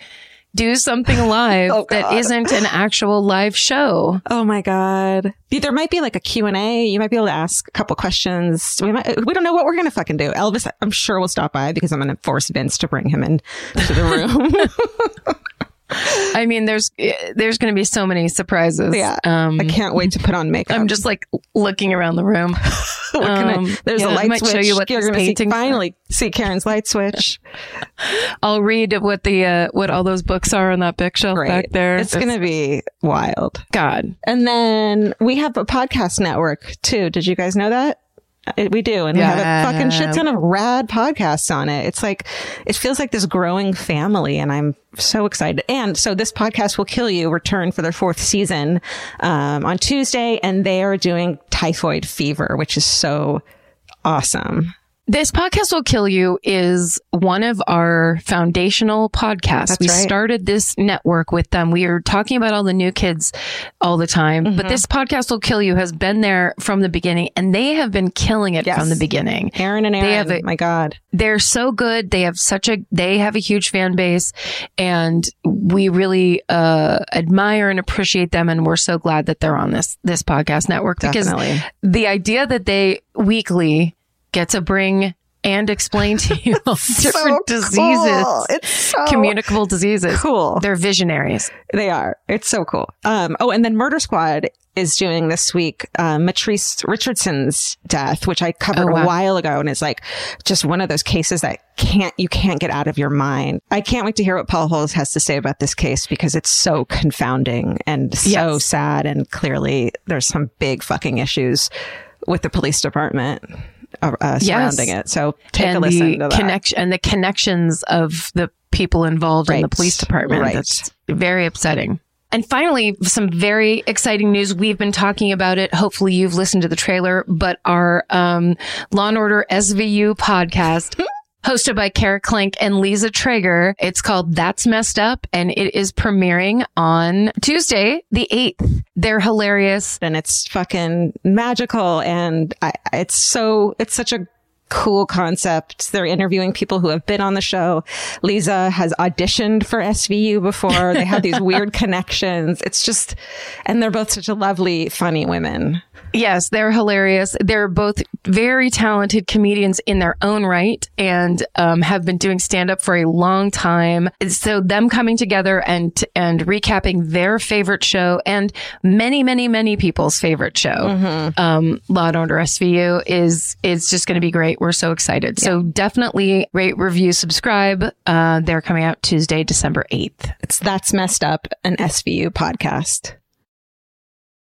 do something live Oh, that isn't an actual live show. Oh my god. There might be like a Q&A. You might be able to ask a couple questions. We might, we don't know what we're going to fucking do. Elvis, I'm sure will stop by because I'm going to force Vince to bring him in to the room. I mean, there's there's going to be so many surprises. Yeah. Um, I can't wait to put on makeup. I'm just like looking around the room. Um, there's yeah, a I light might switch. show you what You're this gonna see, painting's for. finally see Karen's light switch. I'll read what the uh, what all those books are on that bookshelf Great. back there. It's going to be wild. God. And then we have a podcast network too. Did you guys know that? Uh, We do. And we have a fucking shit ton of rad podcasts on it. It's like, it feels like this growing family and I'm so excited. And so this podcast will kill you return for their fourth season, um, on Tuesday and they are doing typhoid fever, which is so awesome. This podcast will kill you is one of our foundational podcasts. That's we right. started this network with them. We are talking about all the new kids all the time, Mm-hmm. but this podcast will kill you has been there from the beginning and they have been killing it Yes. from the beginning. Erin and Erin. They have a- my God. they're so good. They have such a, they have a huge fan base and we really, uh, admire and appreciate them. And we're so glad that they're on this, this podcast network Definitely. because the idea that they weekly get to bring and explain to you all different diseases, Cool. It's so communicable diseases. cool. They're visionaries. They are. It's so cool. Um, oh, and then Murder Squad is doing this week, uh, Mitrice Richardson's death, which I covered Oh, wow. a while ago. And it's like just one of those cases that can't, you can't get out of your mind. I can't wait to hear what Paul Holes has to say about this case because it's so confounding and so Yes. sad. And clearly there's some big fucking issues with the police department. Uh, uh, surrounding it. So take and a listen the to that. connection and the connections of the people involved in the police department. Right. That's very upsetting. And finally, some very exciting news. We've been talking about it. Hopefully you've listened to the trailer, but our, um, Law and Order SVU podcast hosted by Kara Klenk and Lisa Traeger. It's called That's Messed Up and it is premiering on Tuesday, the 8th. They're hilarious. and it's fucking magical and I, it's so it's such a cool concept they're interviewing people who have been on the show lisa has auditioned for svu before they have these weird connections it's just and they're both such a lovely funny women Yes, they're hilarious. They're both very talented comedians in their own right and um, have been doing stand up for a long time. So them coming together and and recapping their favorite show and many, many, many people's favorite show, um, Law and Order SVU, is is just going to be great. We're so excited. So definitely rate, review, subscribe. Uh, they're coming out Tuesday, December eighth. it's that's messed up an svu podcast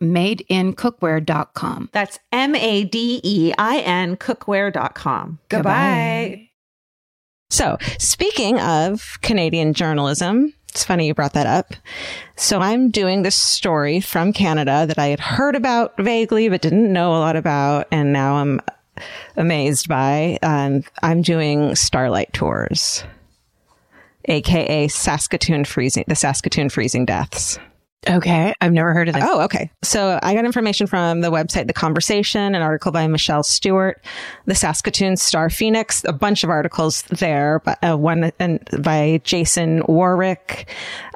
madeincookware.com. That's M A D E I N cookware.com. Goodbye. So, speaking of Canadian journalism, it's funny you brought that up. So I'm doing this story from Canada that I had heard about vaguely, but didn't know a lot about. And now I'm amazed by. Um, I'm doing Starlight Tours, aka Saskatoon freezing, the Saskatoon freezing deaths. Okay. I've never heard of that. Oh, okay. So I got information from the website The Conversation, an article by Michelle Stewart, the Saskatoon Star Phoenix, a bunch of articles there, but uh, one by Jason Warwick,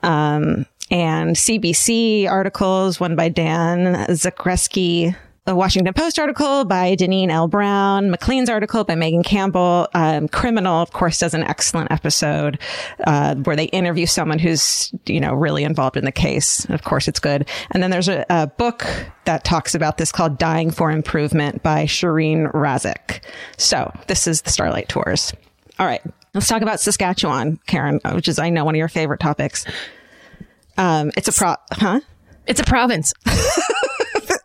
um, and CBC articles, one by Dan Zakreski, a Washington Post article by Deneen L. Brown, Maclean's article by Megan Campbell. Um, Criminal, of course, does an excellent episode uh, where they interview someone who's you know really involved in the case. Of course, it's good. And then there's a, a book that talks about this called "Dying for Improvement" by Sherene Razack. So this is the Starlight Tours. All right, let's talk about Saskatchewan, Karen, which is I know one of your favorite topics. Um, it's a pro, huh? It's a province.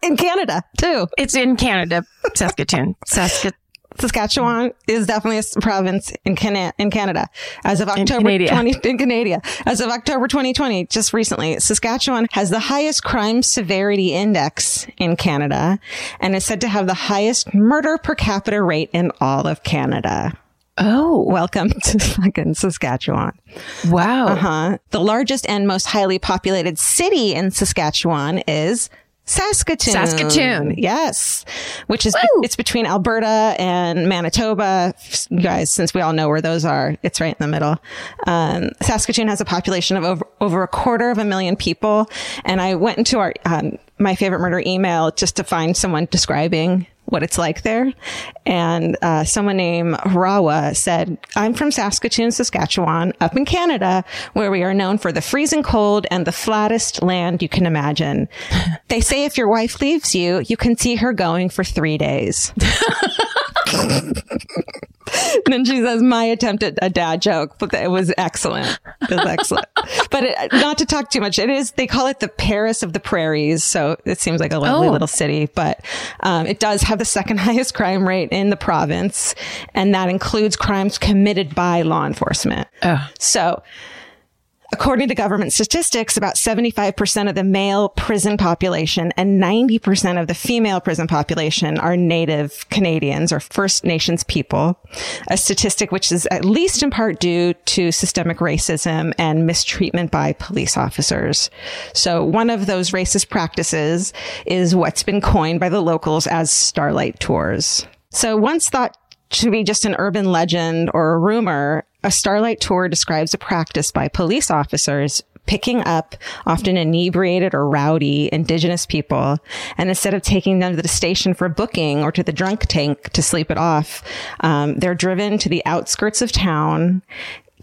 in Canada too. It's in Canada, Saskatoon. Saskatoon. Saskatchewan is definitely a province in Canada, in Canada. As of October 20, in Canada, as of October 2020, just recently, Saskatchewan has the highest crime severity index in Canada and is said to have the highest murder per capita rate in all of Canada. Oh, welcome to fucking Saskatchewan. Wow. Uh huh. The largest and most highly populated city in Saskatchewan is Saskatoon. Saskatoon. Yes. Which is, Woo! it's between Alberta and Manitoba. You guys, since we all know where those are, it's right in the middle. Um, Saskatoon has a population of over, over a quarter of a million people. And I went into our, um, my favorite murder email just to find someone describing what it's like there. And uh, someone named Rawa said, I'm from Saskatoon, Saskatchewan, up in Canada, where we are known for the freezing cold and the flattest land you can imagine. they say if your wife leaves you, you can see her going for three days. and then she says, "My attempt at a dad joke, but it was excellent. It was excellent." but it, not to talk too much, it is. They call it the Paris of the Prairies, so it seems like a lovely oh. little city. But um, it does have the second highest crime rate in the province, and that includes crimes committed by law enforcement. Oh. So According to government statistics, about 75% of the male prison population and 90% of the female prison population are Native Canadians or First Nations people, a statistic which is at least in part due to systemic racism and mistreatment by police officers. So one of those racist practices is what's been coined by the locals as starlight tours. So once thought to be just an urban legend or a rumor, a starlight tour describes a practice by police officers picking up often inebriated or rowdy indigenous people. And instead of taking them to the station for booking or to the drunk tank to sleep it off, um, they're driven to the outskirts of town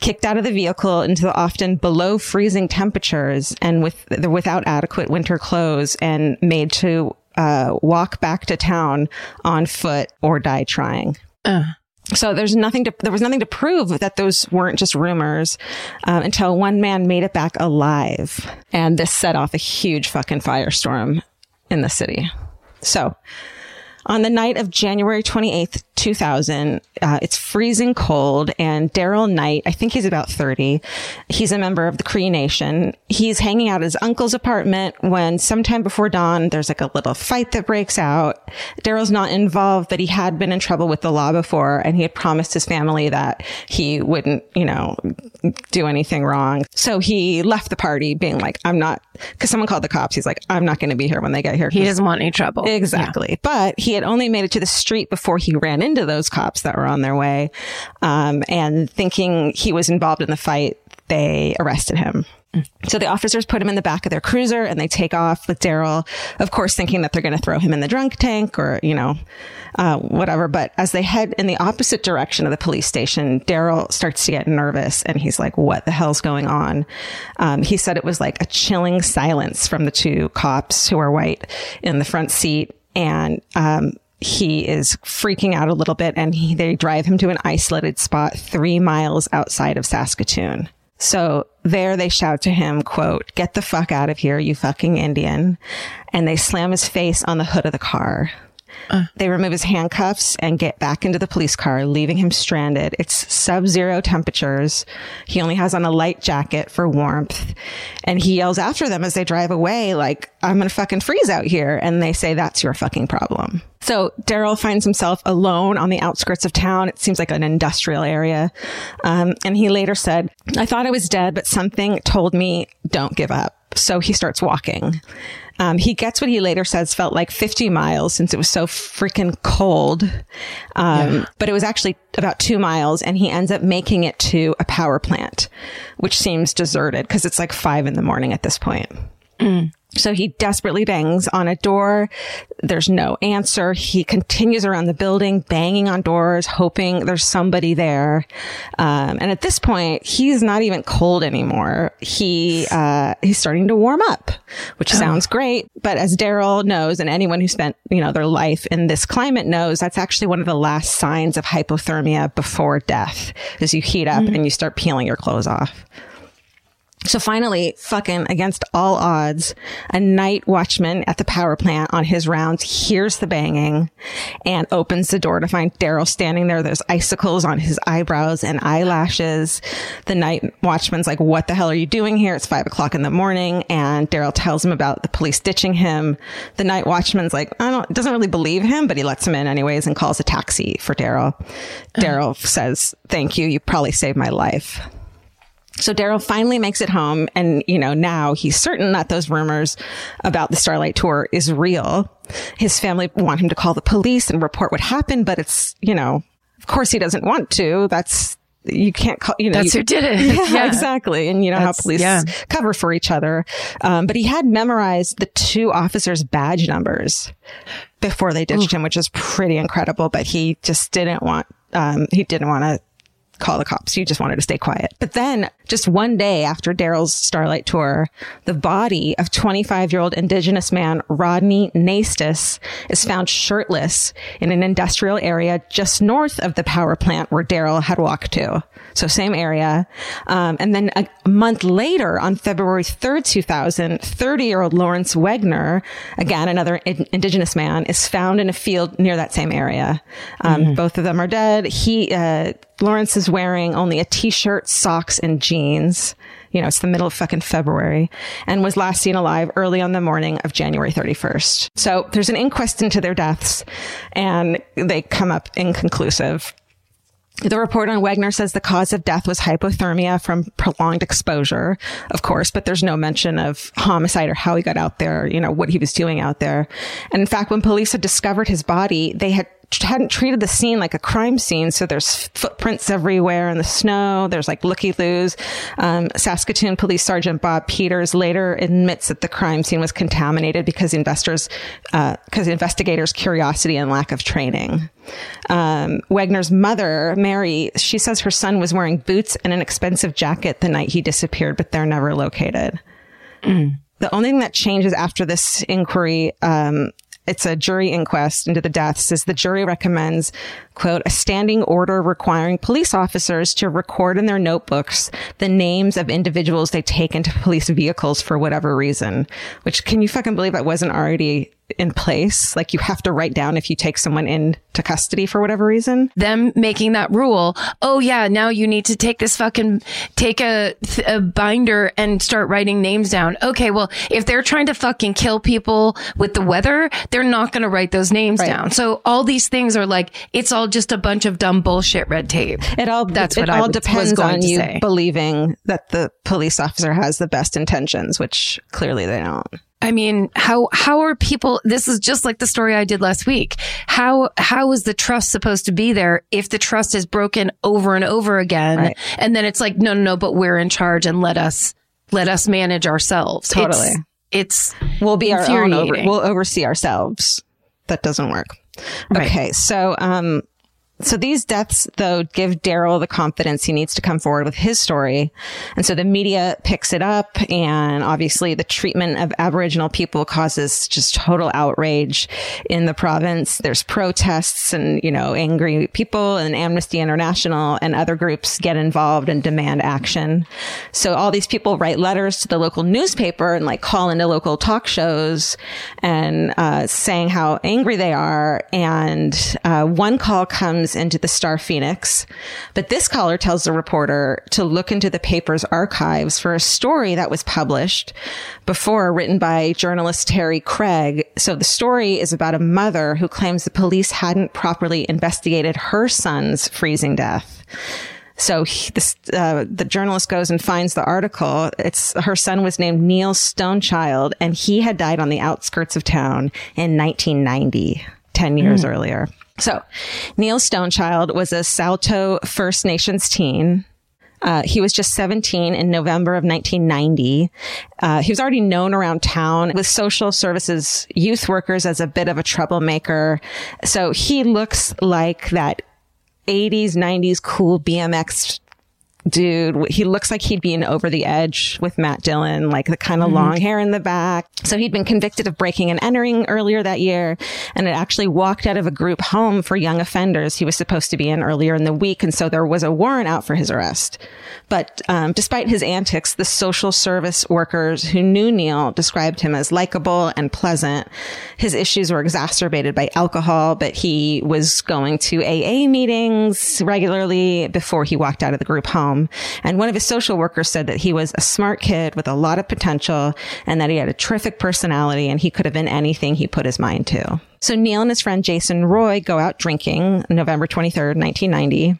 kicked out of the vehicle into the often below freezing temperatures and with without adequate winter clothes and made to uh, walk back to town on foot or die trying. Uh. So there's nothing to, there was nothing to prove that those weren't just rumors um, until one man made it back alive. And this set off a huge fucking firestorm in the city. So on the night of January 28th, 2000. Uh, it's freezing cold and Daryl Night, I think he's about 30. He's a member of the Cree Nation. He's hanging out at his uncle's apartment when sometime before dawn, there's like a little fight that breaks out. Daryl's not involved, but he had been in trouble with the law before and he had promised his family that he wouldn't, you know, do anything wrong. So he left the party being like, I'm not, cause someone called the cops. He's like, I'm not going to be here when they get here. He doesn't want any trouble. Exactly. Yeah. But he had only made it to the street before he ran into those cops that were on their way. Um, and thinking he was involved in the fight, they arrested him. So the officers put him in the back of their cruiser and they take off with Daryl, of course, thinking that they're going to throw him in the drunk tank or, you know, uh, whatever. But as they head in the opposite direction of the police station, Daryl starts to get nervous and he's like, what the hell's going on? Um, he said it was like a chilling silence from the two cops who are white in the front seat. And, um, he is freaking out a little bit and he, they drive him to an isolated spot three miles outside of Saskatoon. So there they shout to him, quote, get the fuck out of here, you fucking Indian. And they slam his face on the hood of the car. They remove his handcuffs and get back into the police car, leaving him stranded. It's sub zero temperatures. He only has on a light jacket for warmth. And he yells after them as they drive away, like, I'm going to fucking freeze out here. And they say, that's your fucking problem. So Daryl finds himself alone on the outskirts of town. It seems like an industrial area. Um, and he later said, I thought I was dead, but something told me don't give up. So he starts walking. Um, he gets what he later says felt like 50 miles since it was so freaking cold. Um, yeah. but it was actually about two miles and he ends up making it to a power plant, which seems deserted because it's like five in the morning at this point. Mm. So he desperately bangs on a door. There's no answer. He continues around the building, banging on doors, hoping there's somebody there. Um, and at this point, he's not even cold anymore. He, uh, he's starting to warm up, which oh. sounds great. But as Daryl knows, and anyone who spent, you know, their life in this climate knows, that's actually one of the last signs of hypothermia before death is you heat up mm-hmm. and you start peeling your clothes off. So finally, fucking against all odds, a night watchman at the power plant on his rounds hears the banging and opens the door to find Daryl standing there. There's icicles on his eyebrows and eyelashes. The night watchman's like, what the hell are you doing here? It's five o'clock in the morning. And Daryl tells him about the police ditching him. The night watchman's like, I don't, doesn't really believe him, but he lets him in anyways and calls a taxi for Daryl. Daryl says, thank you. You probably saved my life. So Daryl finally makes it home and, you know, now he's certain that those rumors about the Starlight tour is real. His family want him to call the police and report what happened, but it's, you know, of course he doesn't want to. That's, you can't call, you know, that's you, who did it. Yeah, yeah. exactly. And you know that's, how police yeah. cover for each other. Um, but he had memorized the two officers' badge numbers before they ditched Ooh. him, which is pretty incredible. But he just didn't want, um, he didn't want to call the cops. You just wanted to stay quiet. But then just one day after Daryl's Starlight tour, the body of 25 year old indigenous man Rodney Naistus is found shirtless in an industrial area just north of the power plant where Daryl had walked to. So same area. Um, and then a, a, month later on February 3rd, 2000, 30 year old Lawrence Wegner, again, another in- indigenous man is found in a field near that same area. Um, mm-hmm. both of them are dead. He, uh, Lawrence is wearing only a t-shirt, socks, and jeans. You know, it's the middle of fucking February and was last seen alive early on the morning of January 31st. So there's an inquest into their deaths and they come up inconclusive. The report on Wegner says the cause of death was hypothermia from prolonged exposure, of course, but there's no mention of homicide or how he got out there, you know, what he was doing out there. And in fact, when police had discovered his body, they had hadn't treated the scene like a crime scene. So there's footprints everywhere in the snow. There's like looky loos. Um, Saskatoon Police Sergeant Bob Peters later admits that the crime scene was contaminated because investors, because uh, investigators' curiosity and lack of training. Um, Wegner's mother, Mary, she says her son was wearing boots and an expensive jacket the night he disappeared, but they're never located. Mm. The only thing that changes after this inquiry um, it's a jury inquest into the deaths is the jury recommends quote a standing order requiring police officers to record in their notebooks the names of individuals they take into police vehicles for whatever reason which can you fucking believe that wasn't already in place. Like you have to write down if you take someone into custody for whatever reason. Them making that rule. Oh yeah, now you need to take this fucking take a, a binder and start writing names down. Okay, well if they're trying to fucking kill people with the weather, they're not going to write those names right. down. So all these things are like it's all just a bunch of dumb bullshit red tape. It all that's it what all I depends on you say. believing that the police officer has the best intentions, which clearly they don't. I mean, how how are people this is just like the story I did last week. How how is the trust supposed to be there if the trust is broken over and over again Right. and then it's like no no no but we're in charge and let us let us manage ourselves. Totally. It's, it's We'll be our own over, we'll oversee ourselves. That doesn't work. Right. Okay. So, um, so these deaths though give Daryl the confidence he needs to come forward with his story. And so the media picks it up and obviously the treatment of Aboriginal people causes just total outrage in the province. There's protests and, you know, angry people and Amnesty International and other groups get involved and demand action. So all these people write letters to the local newspaper and like call into local talk shows and uh, saying how angry they are. And uh, one call comes into the Star Phoenix, but this caller tells the reporter to look into the paper's archives for a story that was published before written by journalist Terry Craig. So the story is about a mother who claims the police hadn't properly investigated her son's freezing death. So he, this, uh, the journalist goes and finds the article. It's her son was named Neil Stonechild, and he had died on the outskirts of town in 1990, 10 years earlier. So Neil Stonechild was a Saulteaux First Nations teen. Uh, he was just 17 in November of 1990. Uh, he was already known around town with social services youth workers as a bit of a troublemaker. So he looks like that 80s, 90s cool BMX dude. He looks like he'd be in Over the Edge with Matt Dillon, like the kind of long hair in the back. So he'd been convicted of breaking and entering earlier that year and had actually walked out of a group home for young offenders he was supposed to be in earlier in the week. And so there was a warrant out for his arrest. But um, despite his antics, the social service workers who knew Neil described him as likable and pleasant. His issues were exacerbated by alcohol, but he was going to AA meetings regularly before he walked out of the group home. And one of his social workers said that he was a smart kid with a lot of potential and that he had a terrific personality and he could have been anything he put his mind to. So Neil and his friend Jason Roy go out drinking November 23rd, 1990.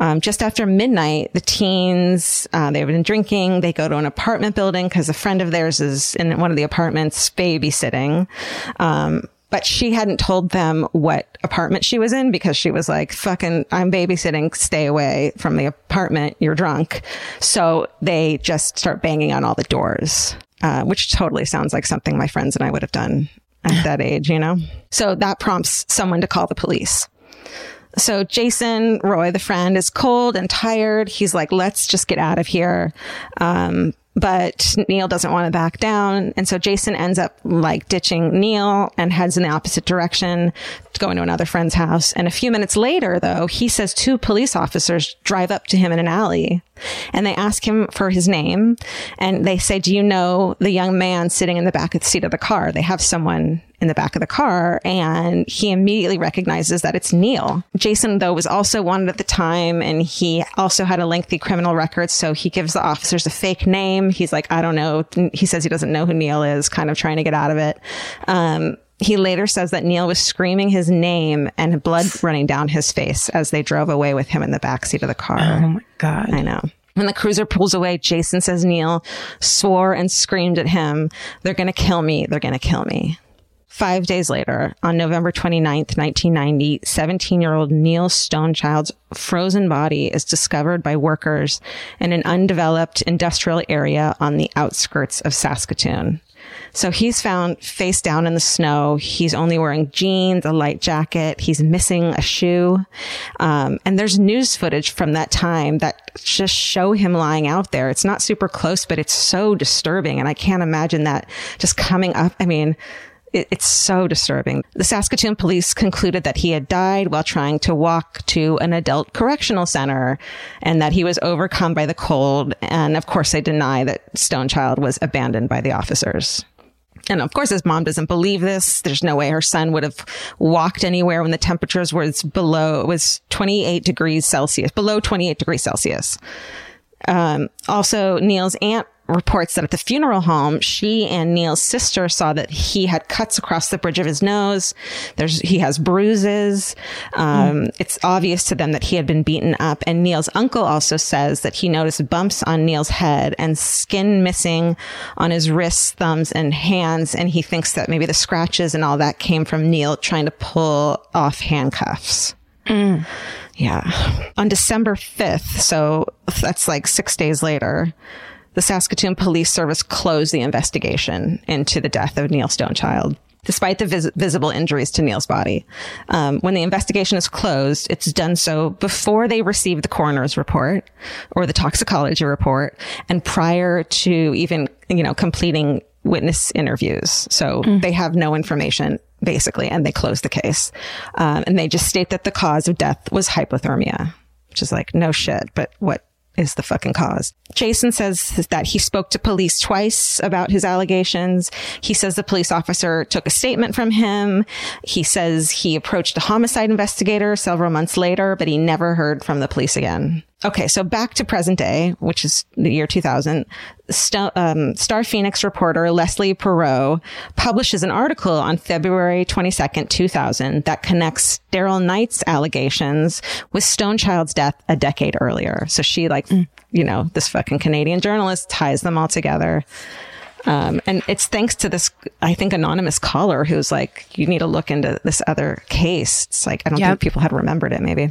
Um, just after midnight, the teens, uh, they've been drinking. They go to an apartment building because a friend of theirs is in one of the apartments babysitting. Um, but she hadn't told them what apartment she was in because she was like, fucking, I'm babysitting. Stay away from the apartment. You're drunk. So they just start banging on all the doors, uh, which totally sounds like something my friends and I would have done at that age, you know? So that prompts someone to call the police. So Jason Roy, the friend, is cold and tired. He's like, let's just get out of here. Um, but Neil doesn't want to back down. And so Jason ends up like ditching Neil and heads in the opposite direction to go into another friend's house. And a few minutes later, though, he says two police officers drive up to him in an alley and they ask him for his name. And they say, do you know the young man sitting in the back of the seat of the car? They have someone in the back of the car and he immediately recognizes that it's Neil. Jason, though, was also wanted at the time and he also had a lengthy criminal record. So he gives the officers a fake name. He's like, I don't know. He says he doesn't know who Neil is, kind of trying to get out of it. Um, he later says that Neil was screaming his name and blood running down his face as they drove away with him in the backseat of the car. Oh my God. I know. When the cruiser pulls away, Jason says Neil swore and screamed at him, They're going to kill me. They're going to kill me. Five days later, on November 29th, 1990, 17 year old Neil Stonechild's frozen body is discovered by workers in an undeveloped industrial area on the outskirts of Saskatoon. So he's found face down in the snow. He's only wearing jeans, a light jacket. He's missing a shoe. Um, and there's news footage from that time that just show him lying out there. It's not super close, but it's so disturbing. And I can't imagine that just coming up. I mean, it's so disturbing. The Saskatoon police concluded that he had died while trying to walk to an adult correctional center and that he was overcome by the cold. And of course, they deny that Stonechild was abandoned by the officers. And of course, his mom doesn't believe this. There's no way her son would have walked anywhere when the temperatures was below, it was 28 degrees Celsius, below 28 degrees Celsius. Um, also, Neil's aunt reports that at the funeral home, she and Neil's sister saw that he had cuts across the bridge of his nose. There's, he has bruises. Um, mm. It's obvious to them that he had been beaten up. And Neil's uncle also says that he noticed bumps on Neil's head and skin missing on his wrists, thumbs, and hands. And he thinks that maybe the scratches and all that came from Neil trying to pull off handcuffs. Mm. Yeah. On December 5th, so that's like six days later, the Saskatoon Police Service closed the investigation into the death of Neil Stonechild. Despite the vis- visible injuries to Neil's body, um, when the investigation is closed, it's done so before they receive the coroner's report or the toxicology report, and prior to even you know completing witness interviews. So mm. they have no information basically, and they close the case. Um, and they just state that the cause of death was hypothermia, which is like no shit. But what is the fucking cause. Jason says that he spoke to police twice about his allegations. He says the police officer took a statement from him. He says he approached a homicide investigator several months later, but he never heard from the police again. Okay, so back to present day, which is the year 2000. St- um, Star Phoenix reporter Leslie Perreaux publishes an article on February 22nd, 2000 that connects Daryl Night's allegations with Stonechild's death a decade earlier. So she like, mm. you know, this fucking Canadian journalist ties them all together. Um, and it's thanks to this, I think, anonymous caller who's like, you need to look into this other case. It's like, I don't yep. think people had remembered it, maybe.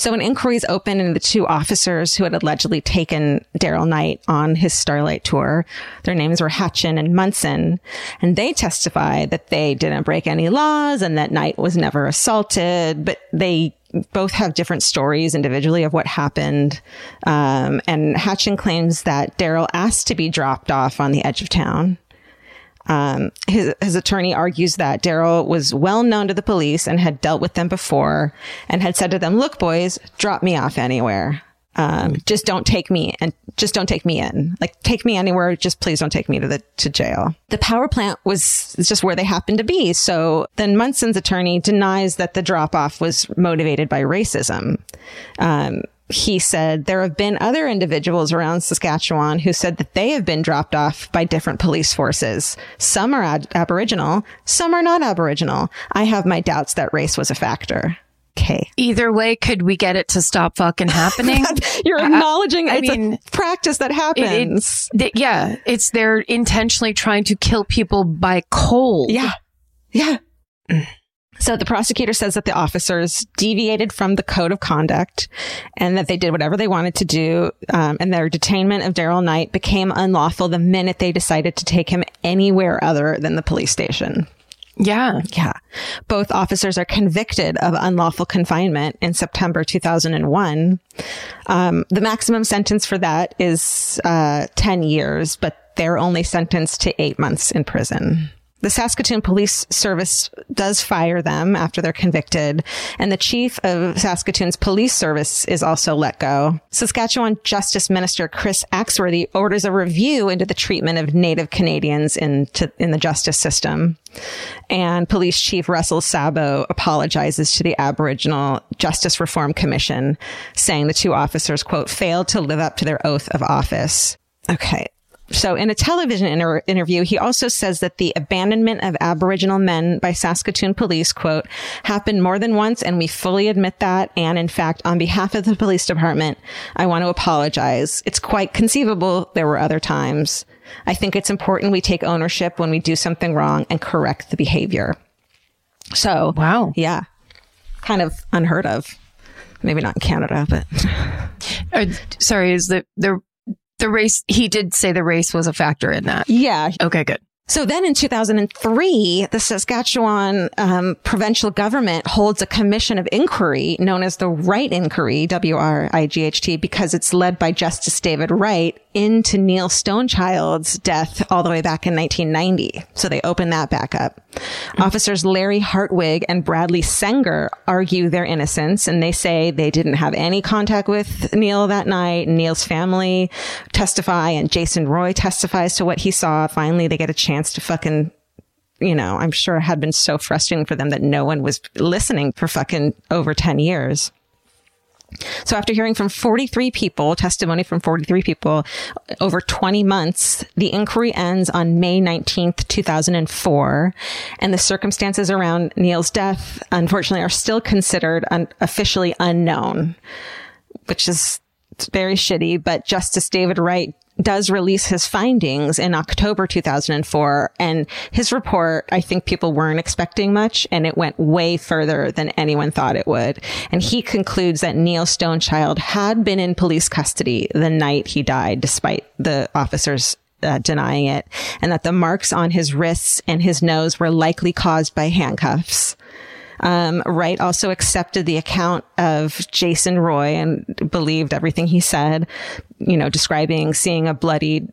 So an inquiry is opened into the two officers who had allegedly taken Daryl Night on his Starlight tour. Their names were Hatchen and Munson, and they testified that they didn't break any laws and that Night was never assaulted, but they both have different stories individually of what happened. Um, and Hatchen claims that Daryl asked to be dropped off on the edge of town. Um, his, his attorney argues that Daryl was well known to the police and had dealt with them before and had said to them, look, boys, drop me off anywhere. Um, just don't take me and just don't take me in. Like take me anywhere. Just please don't take me to the, to jail. The power plant was just where they happened to be. So then Munson's attorney denies that the drop off was motivated by racism. Um, he said there have been other individuals around Saskatchewan who said that they have been dropped off by different police forces. Some are ad- Aboriginal, some are not Aboriginal. I have my doubts that race was a factor. Okay. Either way, could we get it to stop fucking happening? You're acknowledging I, I it's mean, a practice that happens. It, it, yeah. It's they're intentionally trying to kill people by cold. Yeah. Yeah. So the prosecutor says that the officers deviated from the code of conduct and that they did whatever they wanted to do. Um, and their detainment of Daryl Night became unlawful the minute they decided to take him anywhere other than the police station. Yeah. Yeah. Both officers are convicted of unlawful confinement in September 2001. Um, the maximum sentence for that is uh, 10 years, but they're only sentenced to eight months in prison. The Saskatoon Police Service does fire them after they're convicted, and the chief of Saskatoon's police service is also let go. Saskatchewan Justice Minister Chris Axworthy orders a review into the treatment of Native Canadians in, to, in the justice system. And Police Chief Russell Sabo apologizes to the Aboriginal Justice Reform Commission, saying the two officers, quote, failed to live up to their oath of office. Okay. So in a television inter- interview, he also says that the abandonment of Aboriginal men by Saskatoon police, quote, happened more than once and we fully admit that. And in fact, on behalf of the police department, I want to apologize. It's quite conceivable there were other times. I think it's important we take ownership when we do something wrong and correct the behavior. So, Wow. yeah, kind of unheard of. Maybe not in Canada, but Uh, sorry, is the the the race? He did say the race was a factor in that. yeah, Okay, good. So then in 2003, the Saskatchewan um, provincial government holds a commission of inquiry known as the Wright Inquiry, W-R-I-G-H-T, because it's led by Justice David Wright into Neil Stonechild's death all the way back in 1990. So they open that back up. Officers Larry Hartwig and Bradley Senger argue their innocence and they say they didn't have any contact with Neil that night. Neil's family testify and Jason Roy testifies to what he saw. Finally, they get a chance to fucking you know, I'm sure it had been so frustrating for them that no one was listening for fucking over 10 years. So after hearing from 43 people, testimony from 43 people over 20 months, the inquiry ends on May 19th, 2004. And the circumstances around Neil's death, unfortunately, are still considered un- officially unknown, which is very shitty. But Justice David Wright does release his findings in October 2004. And his report, I think people weren't expecting much and it went way further than anyone thought it would. And he concludes that Neil Stonechild had been in police custody the night he died, despite the officers uh, denying it, and that the marks on his wrists and his nose were likely caused by handcuffs. Um, Wright also accepted the account of Jason Roy and believed everything he said, you know, describing seeing a bloodied,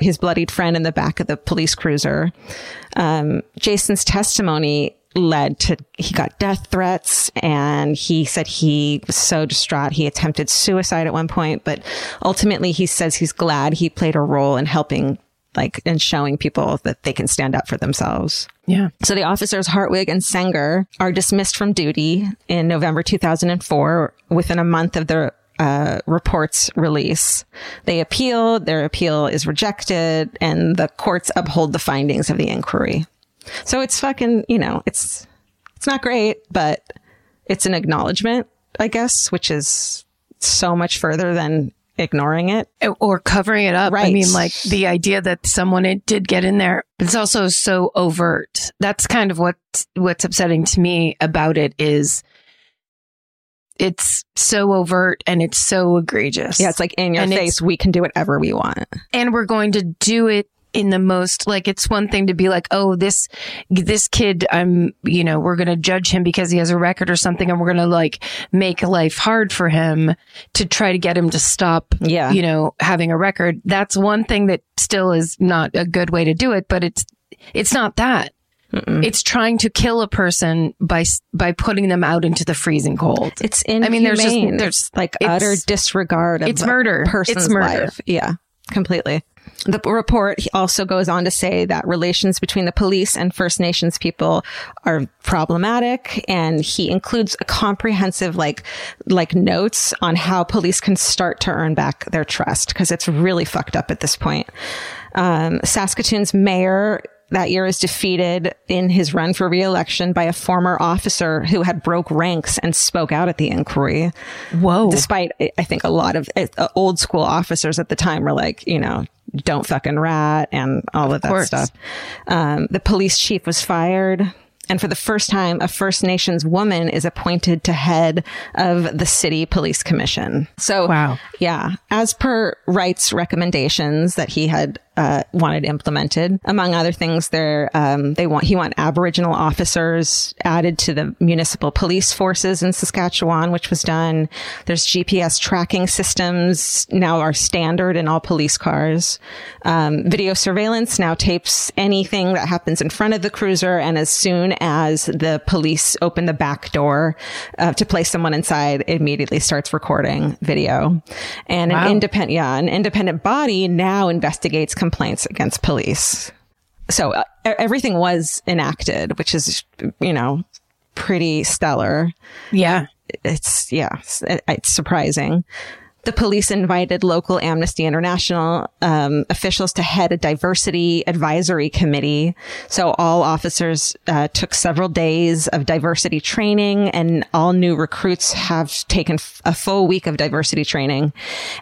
his bloodied friend in the back of the police cruiser. Um, Jason's testimony led to, he got death threats and he said he was so distraught. He attempted suicide at one point, but ultimately he says he's glad he played a role in helping like in showing people that they can stand up for themselves. Yeah. So the officers Hartwig and Senger are dismissed from duty in November 2004 within a month of their uh, report's release. They appeal, their appeal is rejected, and the courts uphold the findings of the inquiry. So it's fucking, you know, it's it's not great, but it's an acknowledgement, I guess, which is so much further than ignoring it. Or covering it up. I mean, like the idea that someone it did get in there. It's also so overt. That's kind of what what's upsetting to me about it is it's so overt and it's so egregious. Yeah, it's like in your And face, we can do whatever we want. and we're going to do it in the most like it's one thing to be like oh this this kid i'm you know we're going to judge him because he has a record or something and we're going to like make life hard for him to try to get him to stop Yeah. you know having a record that's one thing that still is not a good way to do it but it's it's not that it's trying to kill a person by by putting them out into the freezing cold It's inhumane. I mean, there's just- there's- like utter disregard of it's a murder. person's It's murder. life. Yeah, completely. The report also goes on to say that relations between the police and First Nations people are problematic, and he includes a comprehensive like like notes on how police can start to earn back their trust because it's really fucked up at this point. Um, Saskatoon's mayor that year is defeated in his run for reelection by a former officer who had broke ranks and spoke out at the inquiry. whoa Despite, I think a lot of uh, old school officers at the time were like, you know, don't fucking rat and all of that course. stuff. Um, the police chief was fired. And for the first time, a First Nations woman is appointed to head of the city police commission. So, Wow. yeah, as per Wright's recommendations that he had uh, wanted implemented. Among other things, there um, they want he want Aboriginal officers added to the municipal police forces in Saskatchewan, which was done. There's GPS tracking systems now are standard in all police cars. Um, video surveillance now tapes anything that happens in front of the cruiser, and as soon as the police open the back door uh, to place someone inside, it immediately starts recording video. And an independent, yeah, an independent body now investigates complaints against police. So uh, everything was enacted, which is, you know, pretty stellar. Yeah. It's, yeah, it's, it's surprising. The police invited local Amnesty International um, officials to head a diversity advisory committee. So all officers uh, took several days of diversity training, and all new recruits have taken f- a full week of diversity training.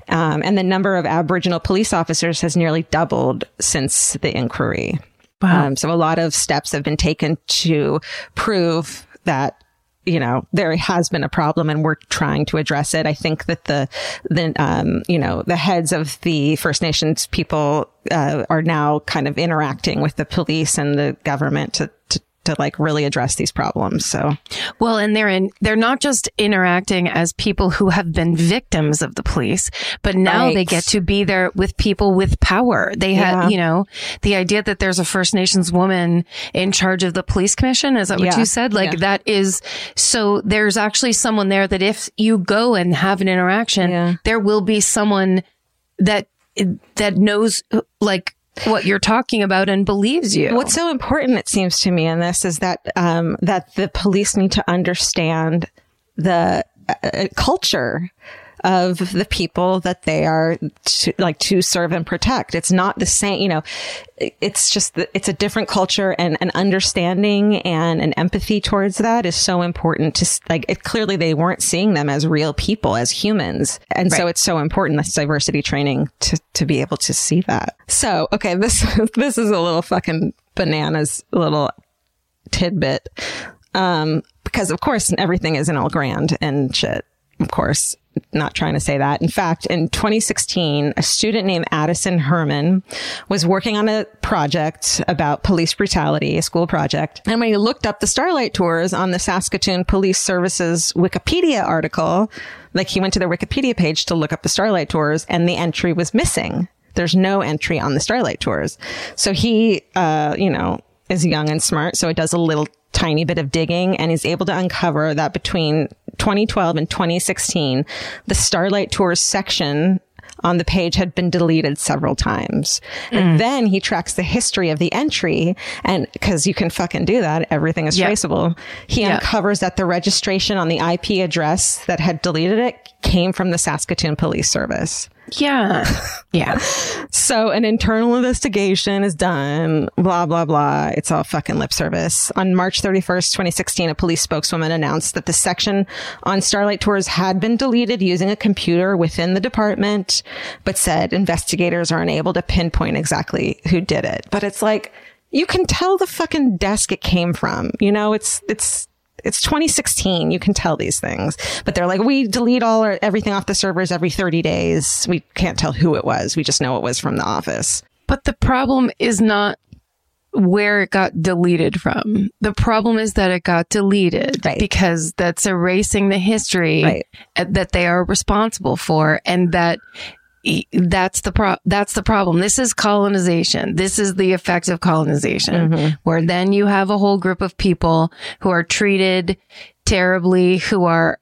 Um, and the number of Aboriginal police officers has nearly doubled since the inquiry. Wow. Um, so a lot of steps have been taken to prove that you know there has been a problem and we're trying to address it. I think that the the um you know the heads of the first nations people uh, are now kind of interacting with the police and the government to to to like really address these problems. So, Well, and they're in, they're not just interacting as people who have been victims of the police, but now Right. they get to be there with people with power. They Yeah. have, you know, the idea that there's a First Nations woman in charge of the police commission. Is that what Yeah. you said? Like Yeah. that is, so there's actually someone there that if you go and have an interaction, there will be someone that, that knows like what you're talking about and believes you. What's so important, it seems to me, in this is that um, that the police need to understand the uh, culture of the people that they are to, like to serve and protect. It's not the same, you know. It's just that it's a different culture, and an understanding and an empathy towards that is so important. To like, it, clearly they weren't seeing them as real people, as humans, and so it's so important this diversity training to to be able to see that. So, okay, this this is a little fucking bananas little tidbit. Um, because of course everything isn't all grand and shit. Of course, not trying to say that. In fact, in 2016, a student named Addison Herman was working on a project about police brutality, a school project. And when he looked up the Starlight Tours on the Saskatoon Police Services Wikipedia article, like he went to their Wikipedia page to look up the Starlight Tours and the entry was missing. There's no entry on the Starlight Tours. So he, uh, you know, is young and smart. So it does a little tiny bit of digging and is able to uncover that between 2012 and 2016, the Starlight Tours section on the page had been deleted several times. And mm. then he tracks the history of the entry and because you can fucking do that, everything is Yeah. traceable. He Yeah. uncovers that the registration on the IP address that had deleted it came from the Saskatoon Police Service. Yeah. Yeah. So an internal investigation is done, blah, blah, blah. It's all fucking lip service. On March 31st, 2016, a police spokeswoman announced that the section on Starlight Tours had been deleted using a computer within the department, but said investigators are unable to pinpoint exactly who did it. But it's like, you can tell the fucking desk it came from. You know, it's, it's, it's 2016. You can tell these things, but they're like, we delete all our, everything off the servers every 30 days. We can't tell who it was. We just know it was from the office. But the problem is not where it got deleted from. The problem is that it got deleted Right. because that's erasing the history Right. that they are responsible for and that that's the pro- that's the problem. This is colonization. This is the effect of colonization mm-hmm. where then you have a whole group of people who are treated terribly who are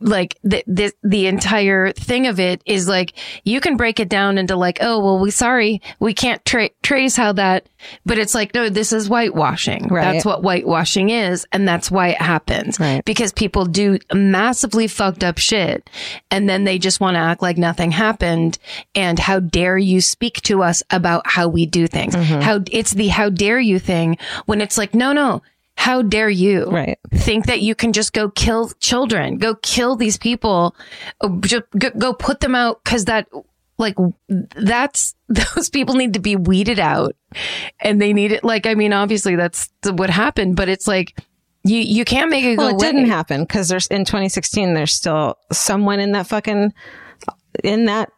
like the, the the entire thing of it is like you can break it down into like oh well we sorry we can't tra- trace how that but it's like no this is whitewashing Right. that's what whitewashing is and that's why it happens Right. because people do massively fucked up shit and then they just want to act like nothing happened and how dare you speak to us about how we do things mm-hmm. how it's the how dare you thing when it's like no no how dare you Right. think that you can just go kill children, go kill these people, just go, put them out because that, like, that's those people need to be weeded out, and they need it. Like, I mean, obviously that's what happened, but it's like you you can't make it Well, go it away. didn't happen because there's in 2016, there's still someone in that fucking, in that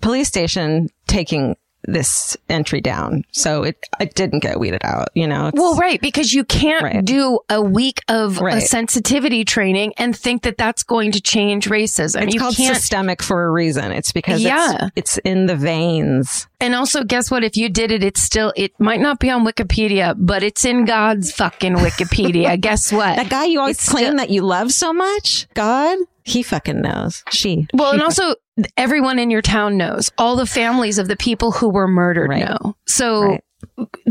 police station taking this entry down. So it, it didn't get weeded out, you know? Well, right, because you can't Right. do a week of Right. sensitivity training and think that that's going to change racism. It's you called can't. systemic for a reason. It's because Yeah. it's, it's in the veins. and also, guess what? If you did it, it's still, it might not be on Wikipedia, but it's in God's fucking Wikipedia. guess what? That guy you always It's claim still- that you love so much, God, he fucking knows. She. Well, she and also everyone in your town knows. All the families of the people who were murdered Right. know. So Right.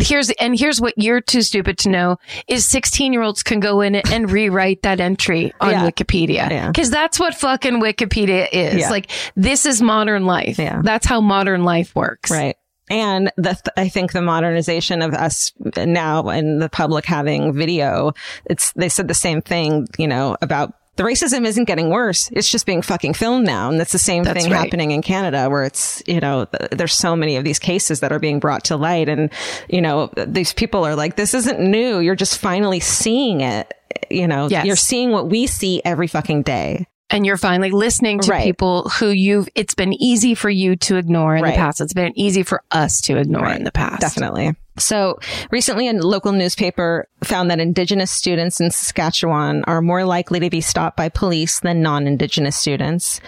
here's and here's what you're too stupid to know is 16 year olds can go in and rewrite that entry on Yeah. Wikipedia Yeah. because that's what fucking Wikipedia is. Yeah. Like this is modern life. Yeah. That's how modern life works. Right. And the, I think the modernization of us now and the public having video, it's, they said the same thing, you know, about the racism isn't getting worse. It's just being fucking filmed now. And that's the same That's thing right. happening in Canada where it's, you know, th- there's so many of these cases that are being brought to light. And, you know, these people are like, this isn't new. You're just finally seeing it. You know, Yes. you're seeing what we see every fucking day. And you're finally listening to Right. people who you've, it's been easy for you to ignore in Right. the past. It's been easy for us to ignore in the past. Definitely. So recently a local newspaper found that indigenous students in Saskatchewan are more likely to be stopped by police than non-indigenous students.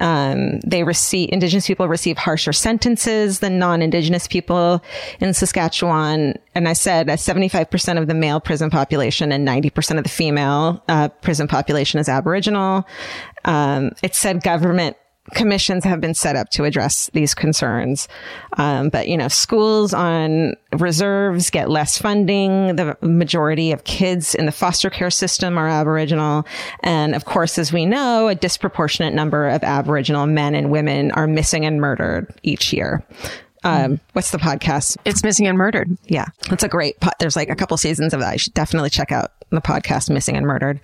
Um, they receive, indigenous people receive harsher sentences than non-indigenous people in Saskatchewan. And I said uh, 75% of the male prison population and 90% of the female uh, prison population is Aboriginal. Um, it said government commissions have been set up to address these concerns. Um, but, you know, schools on reserves get less funding. The majority of kids in the foster care system are Aboriginal. And of course, as we know, a disproportionate number of Aboriginal men and women are missing and murdered each year. Um, what's the podcast? It's missing and murdered. Yeah, it's a great. Po- There's like a couple seasons of that. I should definitely check out the podcast "Missing and Murdered."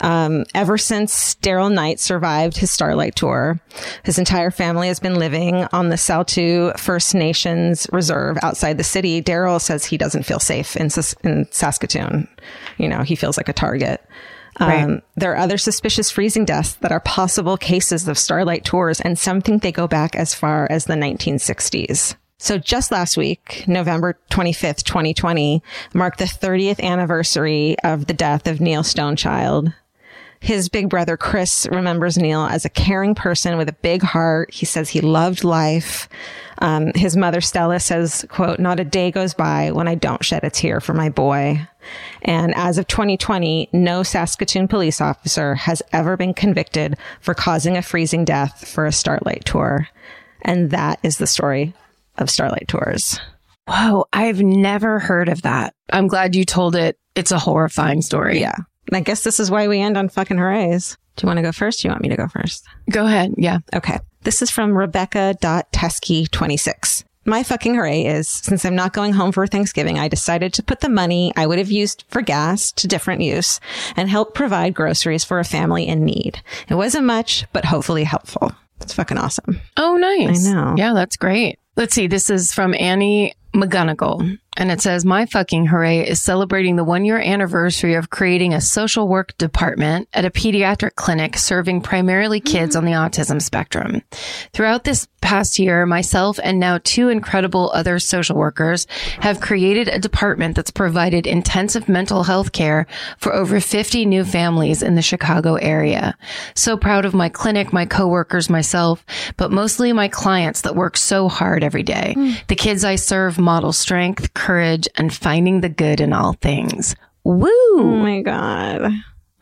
Um, ever since Daryl Night survived his Starlight tour, his entire family has been living on the Saulteaux First Nations Reserve outside the city. Daryl says he doesn't feel safe in, in Saskatoon. You know, he feels like a target. Um, Right. there are other suspicious freezing deaths that are possible cases of Starlight tours, and some think they go back as far as the 1960s. So just last week, November 25th, 2020, marked the 30th anniversary of the death of Neil Stonechild. His big brother Chris remembers Neil as a caring person with a big heart. He says he loved life. Um, his mother Stella says, quote, not a day goes by when I don't shed a tear for my boy. And as of 2020, no Saskatoon police officer has ever been convicted for causing a freezing death for a Starlight tour. And that is the story of Starlight tours. Whoa, I've never heard of that. I'm glad you told it. It's a horrifying story. Yeah. I guess this is why we end on fucking hoorays. Do you want to go first? Do you want me to go first? Go ahead. Yeah. Okay. This is from Rebecca.Teskey26. My fucking hooray is since I'm not going home for Thanksgiving, I decided to put the money I would have used for gas to different use and help provide groceries for a family in need. It wasn't much, but hopefully helpful. It's fucking awesome. Oh, nice. I know. Yeah, that's great. Let's see. This is from Annie McGonigal. And it says, My fucking hooray is celebrating the one year anniversary of creating a social work department at a pediatric clinic serving primarily kids on the autism spectrum. Throughout this past year, myself and now two incredible other social workers have created a department that's provided intensive mental health care for over 50 new families in the Chicago area. So proud of my clinic, my coworkers, myself, but mostly my clients that work so hard every day. Hmm. The kids I serve model strength, courage, and finding the good in all things. Woo! Oh my God.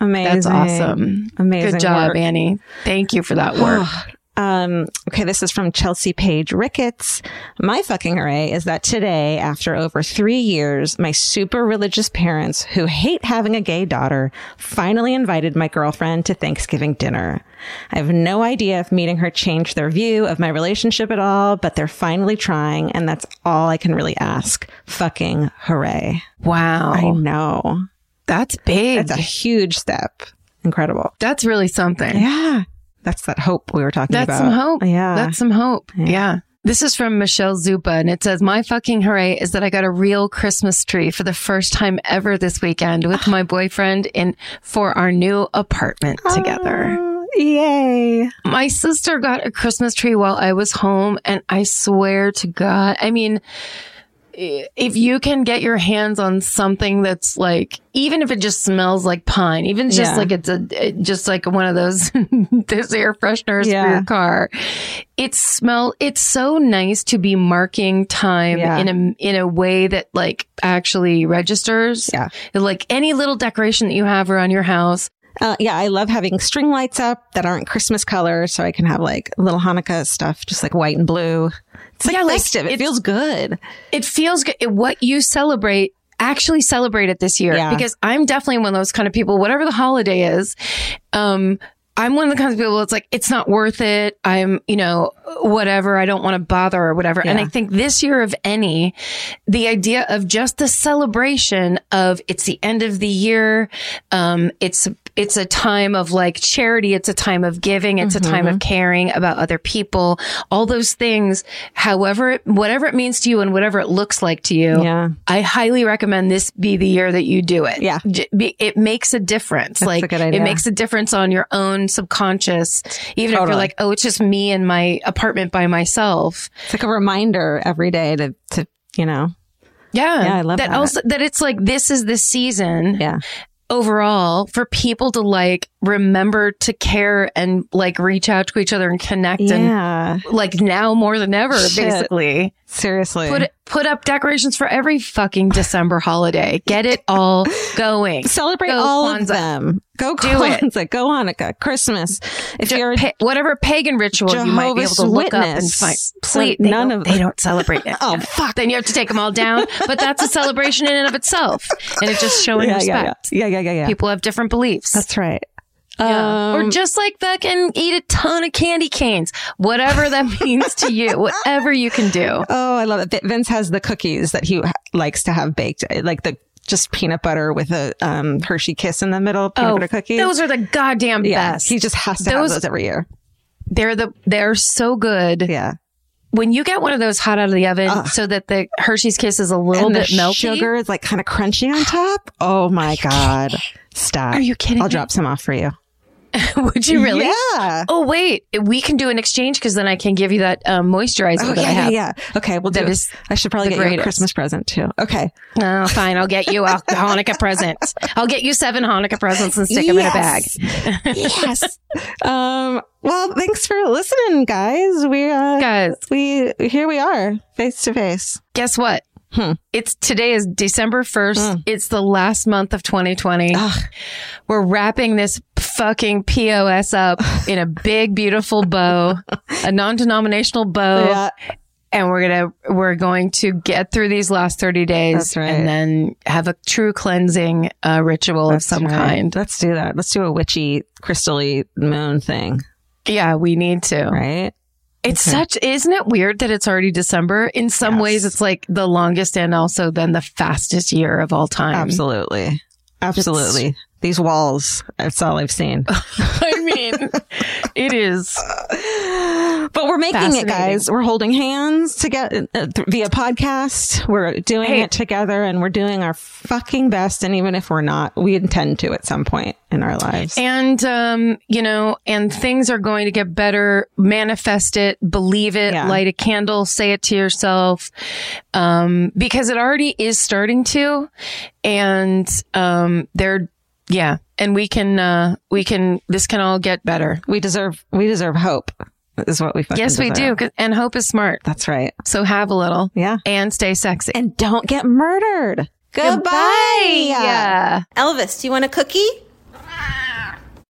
Amazing. That's awesome. Amazing. Good job, work. Annie. Thank you for that work. Um, okay, this is from Chelsea Page Ricketts. My fucking hooray is that today, after over three years, my super religious parents who hate having a gay daughter finally invited my girlfriend to Thanksgiving dinner. I have no idea if meeting her changed their view of my relationship at all, but they're finally trying, and that's all I can really ask. Fucking hooray. wow. I know. That's big. That's a huge step. Incredible. That's really something. Yeah. That's that hope we were talking That's about. That's some hope. Yeah. That's some hope. Yeah. This is from Michelle Zupa and it says, my fucking hooray is that I got a real Christmas tree for the first time ever this weekend with my boyfriend in for our new apartment ah, together. Oh, Yay. My sister got a Christmas tree while I was home, and I swear to God, I mean, if you can get your hands on something that's like, even if it just smells like pine, even just Yeah. like it's a, just like one of those, those air fresheners for your car. It smell, it's so nice to be marking time Yeah. in a, in a way that like actually registers. Yeah. Like any little decoration that you have around your house. Uh, yeah, I love having string lights up that aren't Christmas color, so I can have like little Hanukkah stuff, just like white and blue. It's like Yeah, like, festive. it feels good. it feels good. What you celebrate, actually celebrate it this year. Yeah. Because I'm definitely one of those kind of people, whatever the holiday is, um, I'm one of the kinds of people that's like, it's not worth it. I'm, you know, whatever. I don't want to bother or whatever. And I think this year of any, the idea of just the celebration of it's the end of the year. Um, it's, it's a time of like charity. It's a time of giving. It's a time Mm-hmm. of caring about other people. All those things, however, it- whatever it means to you and whatever it looks like to you. Yeah. I highly recommend this be the year that you do it. Yeah. It makes a difference. like a good idea. it makes a difference on your own subconscious. Even if you're like, oh, it's just me in my apartment by myself. It's like a reminder every day to, to you know, Yeah. Yeah, I love that. Also, that it's like, this is the season yeah. Overall for people to like remember to care and like reach out to each other and connect and like now more than ever, Shit. basically. Seriously. Put put up decorations for every fucking December holiday. Get it all going. Celebrate Go all of them. Go Do it. Kwanzaa. Go Hanukkah. Christmas. If Ju- you're pa- whatever pagan ritual you might be able Jehovah's to look up and find. So Please, they none don't- of- they don't celebrate it. Oh, fuck. Then you have to take them all down. But that's a celebration in and of itself, and it's just showing yeah, yeah, yeah, respect. yeah, yeah, yeah, yeah. People have different beliefs. That's right. Yeah. Um, or just like fucking eat a ton of candy canes, whatever that means to you, whatever you can do. Oh, I love it. Vince has the cookies that he likes to have baked, like the just peanut butter with a um, Hershey Kiss in the middle, peanut butter cookies. Oh, those are the goddamn yeah, best. he just has to have Those- those every year. they're the they're so good. Yeah, When you get one of those hot out of the oven, Ugh. so that the Hershey's Kiss is a little and bit the melty. sugar is like kind of crunchy on top. Oh my god! Stop. Are you kidding I'll me? drop some off for you. Would you really? Yeah. Oh wait, we can do an exchange because then I can give you that um, moisturizer Oh that I yeah, yeah, have. yeah. Okay, we'll That do. is I should probably get you a greatest. Christmas present too. Okay. Oh, fine. I'll get you a Hanukkah present. I'll get you seven Hanukkah presents and stick them in a bag. yes. Um. Well, thanks for listening, guys. We uh, Guys, we here we are face to face. guess what? Hmm. It's today is December 1st. It's the last month of 2020. Ugh. We're wrapping this fucking POS up in a big, beautiful bow, a non-denominational bow. Yeah. And we're going to, we're going to get through these last 30 days That's right. and then have a true cleansing uh, ritual of some Right. kind. Let's do that. Let's do a witchy, crystally moon thing, Yeah, we need to. right? It's Okay. such, isn't it weird that it's already December? In some Yes. ways, it's like the longest and also then the fastest year of all time. Absolutely. Absolutely. These walls, that's all I've seen. I mean, it is. But we're making it, guys. We're holding hands together uh, th- via podcast. We're doing Hey. it together and we're doing our fucking best. And even if we're not, we intend to at some point in our lives. And, um, you know, and things are going to get better. Manifest it, believe it, Yeah. light a candle, say it to yourself. Um, because it already is starting to. And, um, they're, yeah. And we can, uh, we can, this can all get better. we deserve, we deserve hope is what we fucking Yes, we do. And hope is smart. That's right. So have a little Yeah. and stay sexy. And don't get murdered. Goodbye. Yeah. Elvis, do you want a cookie?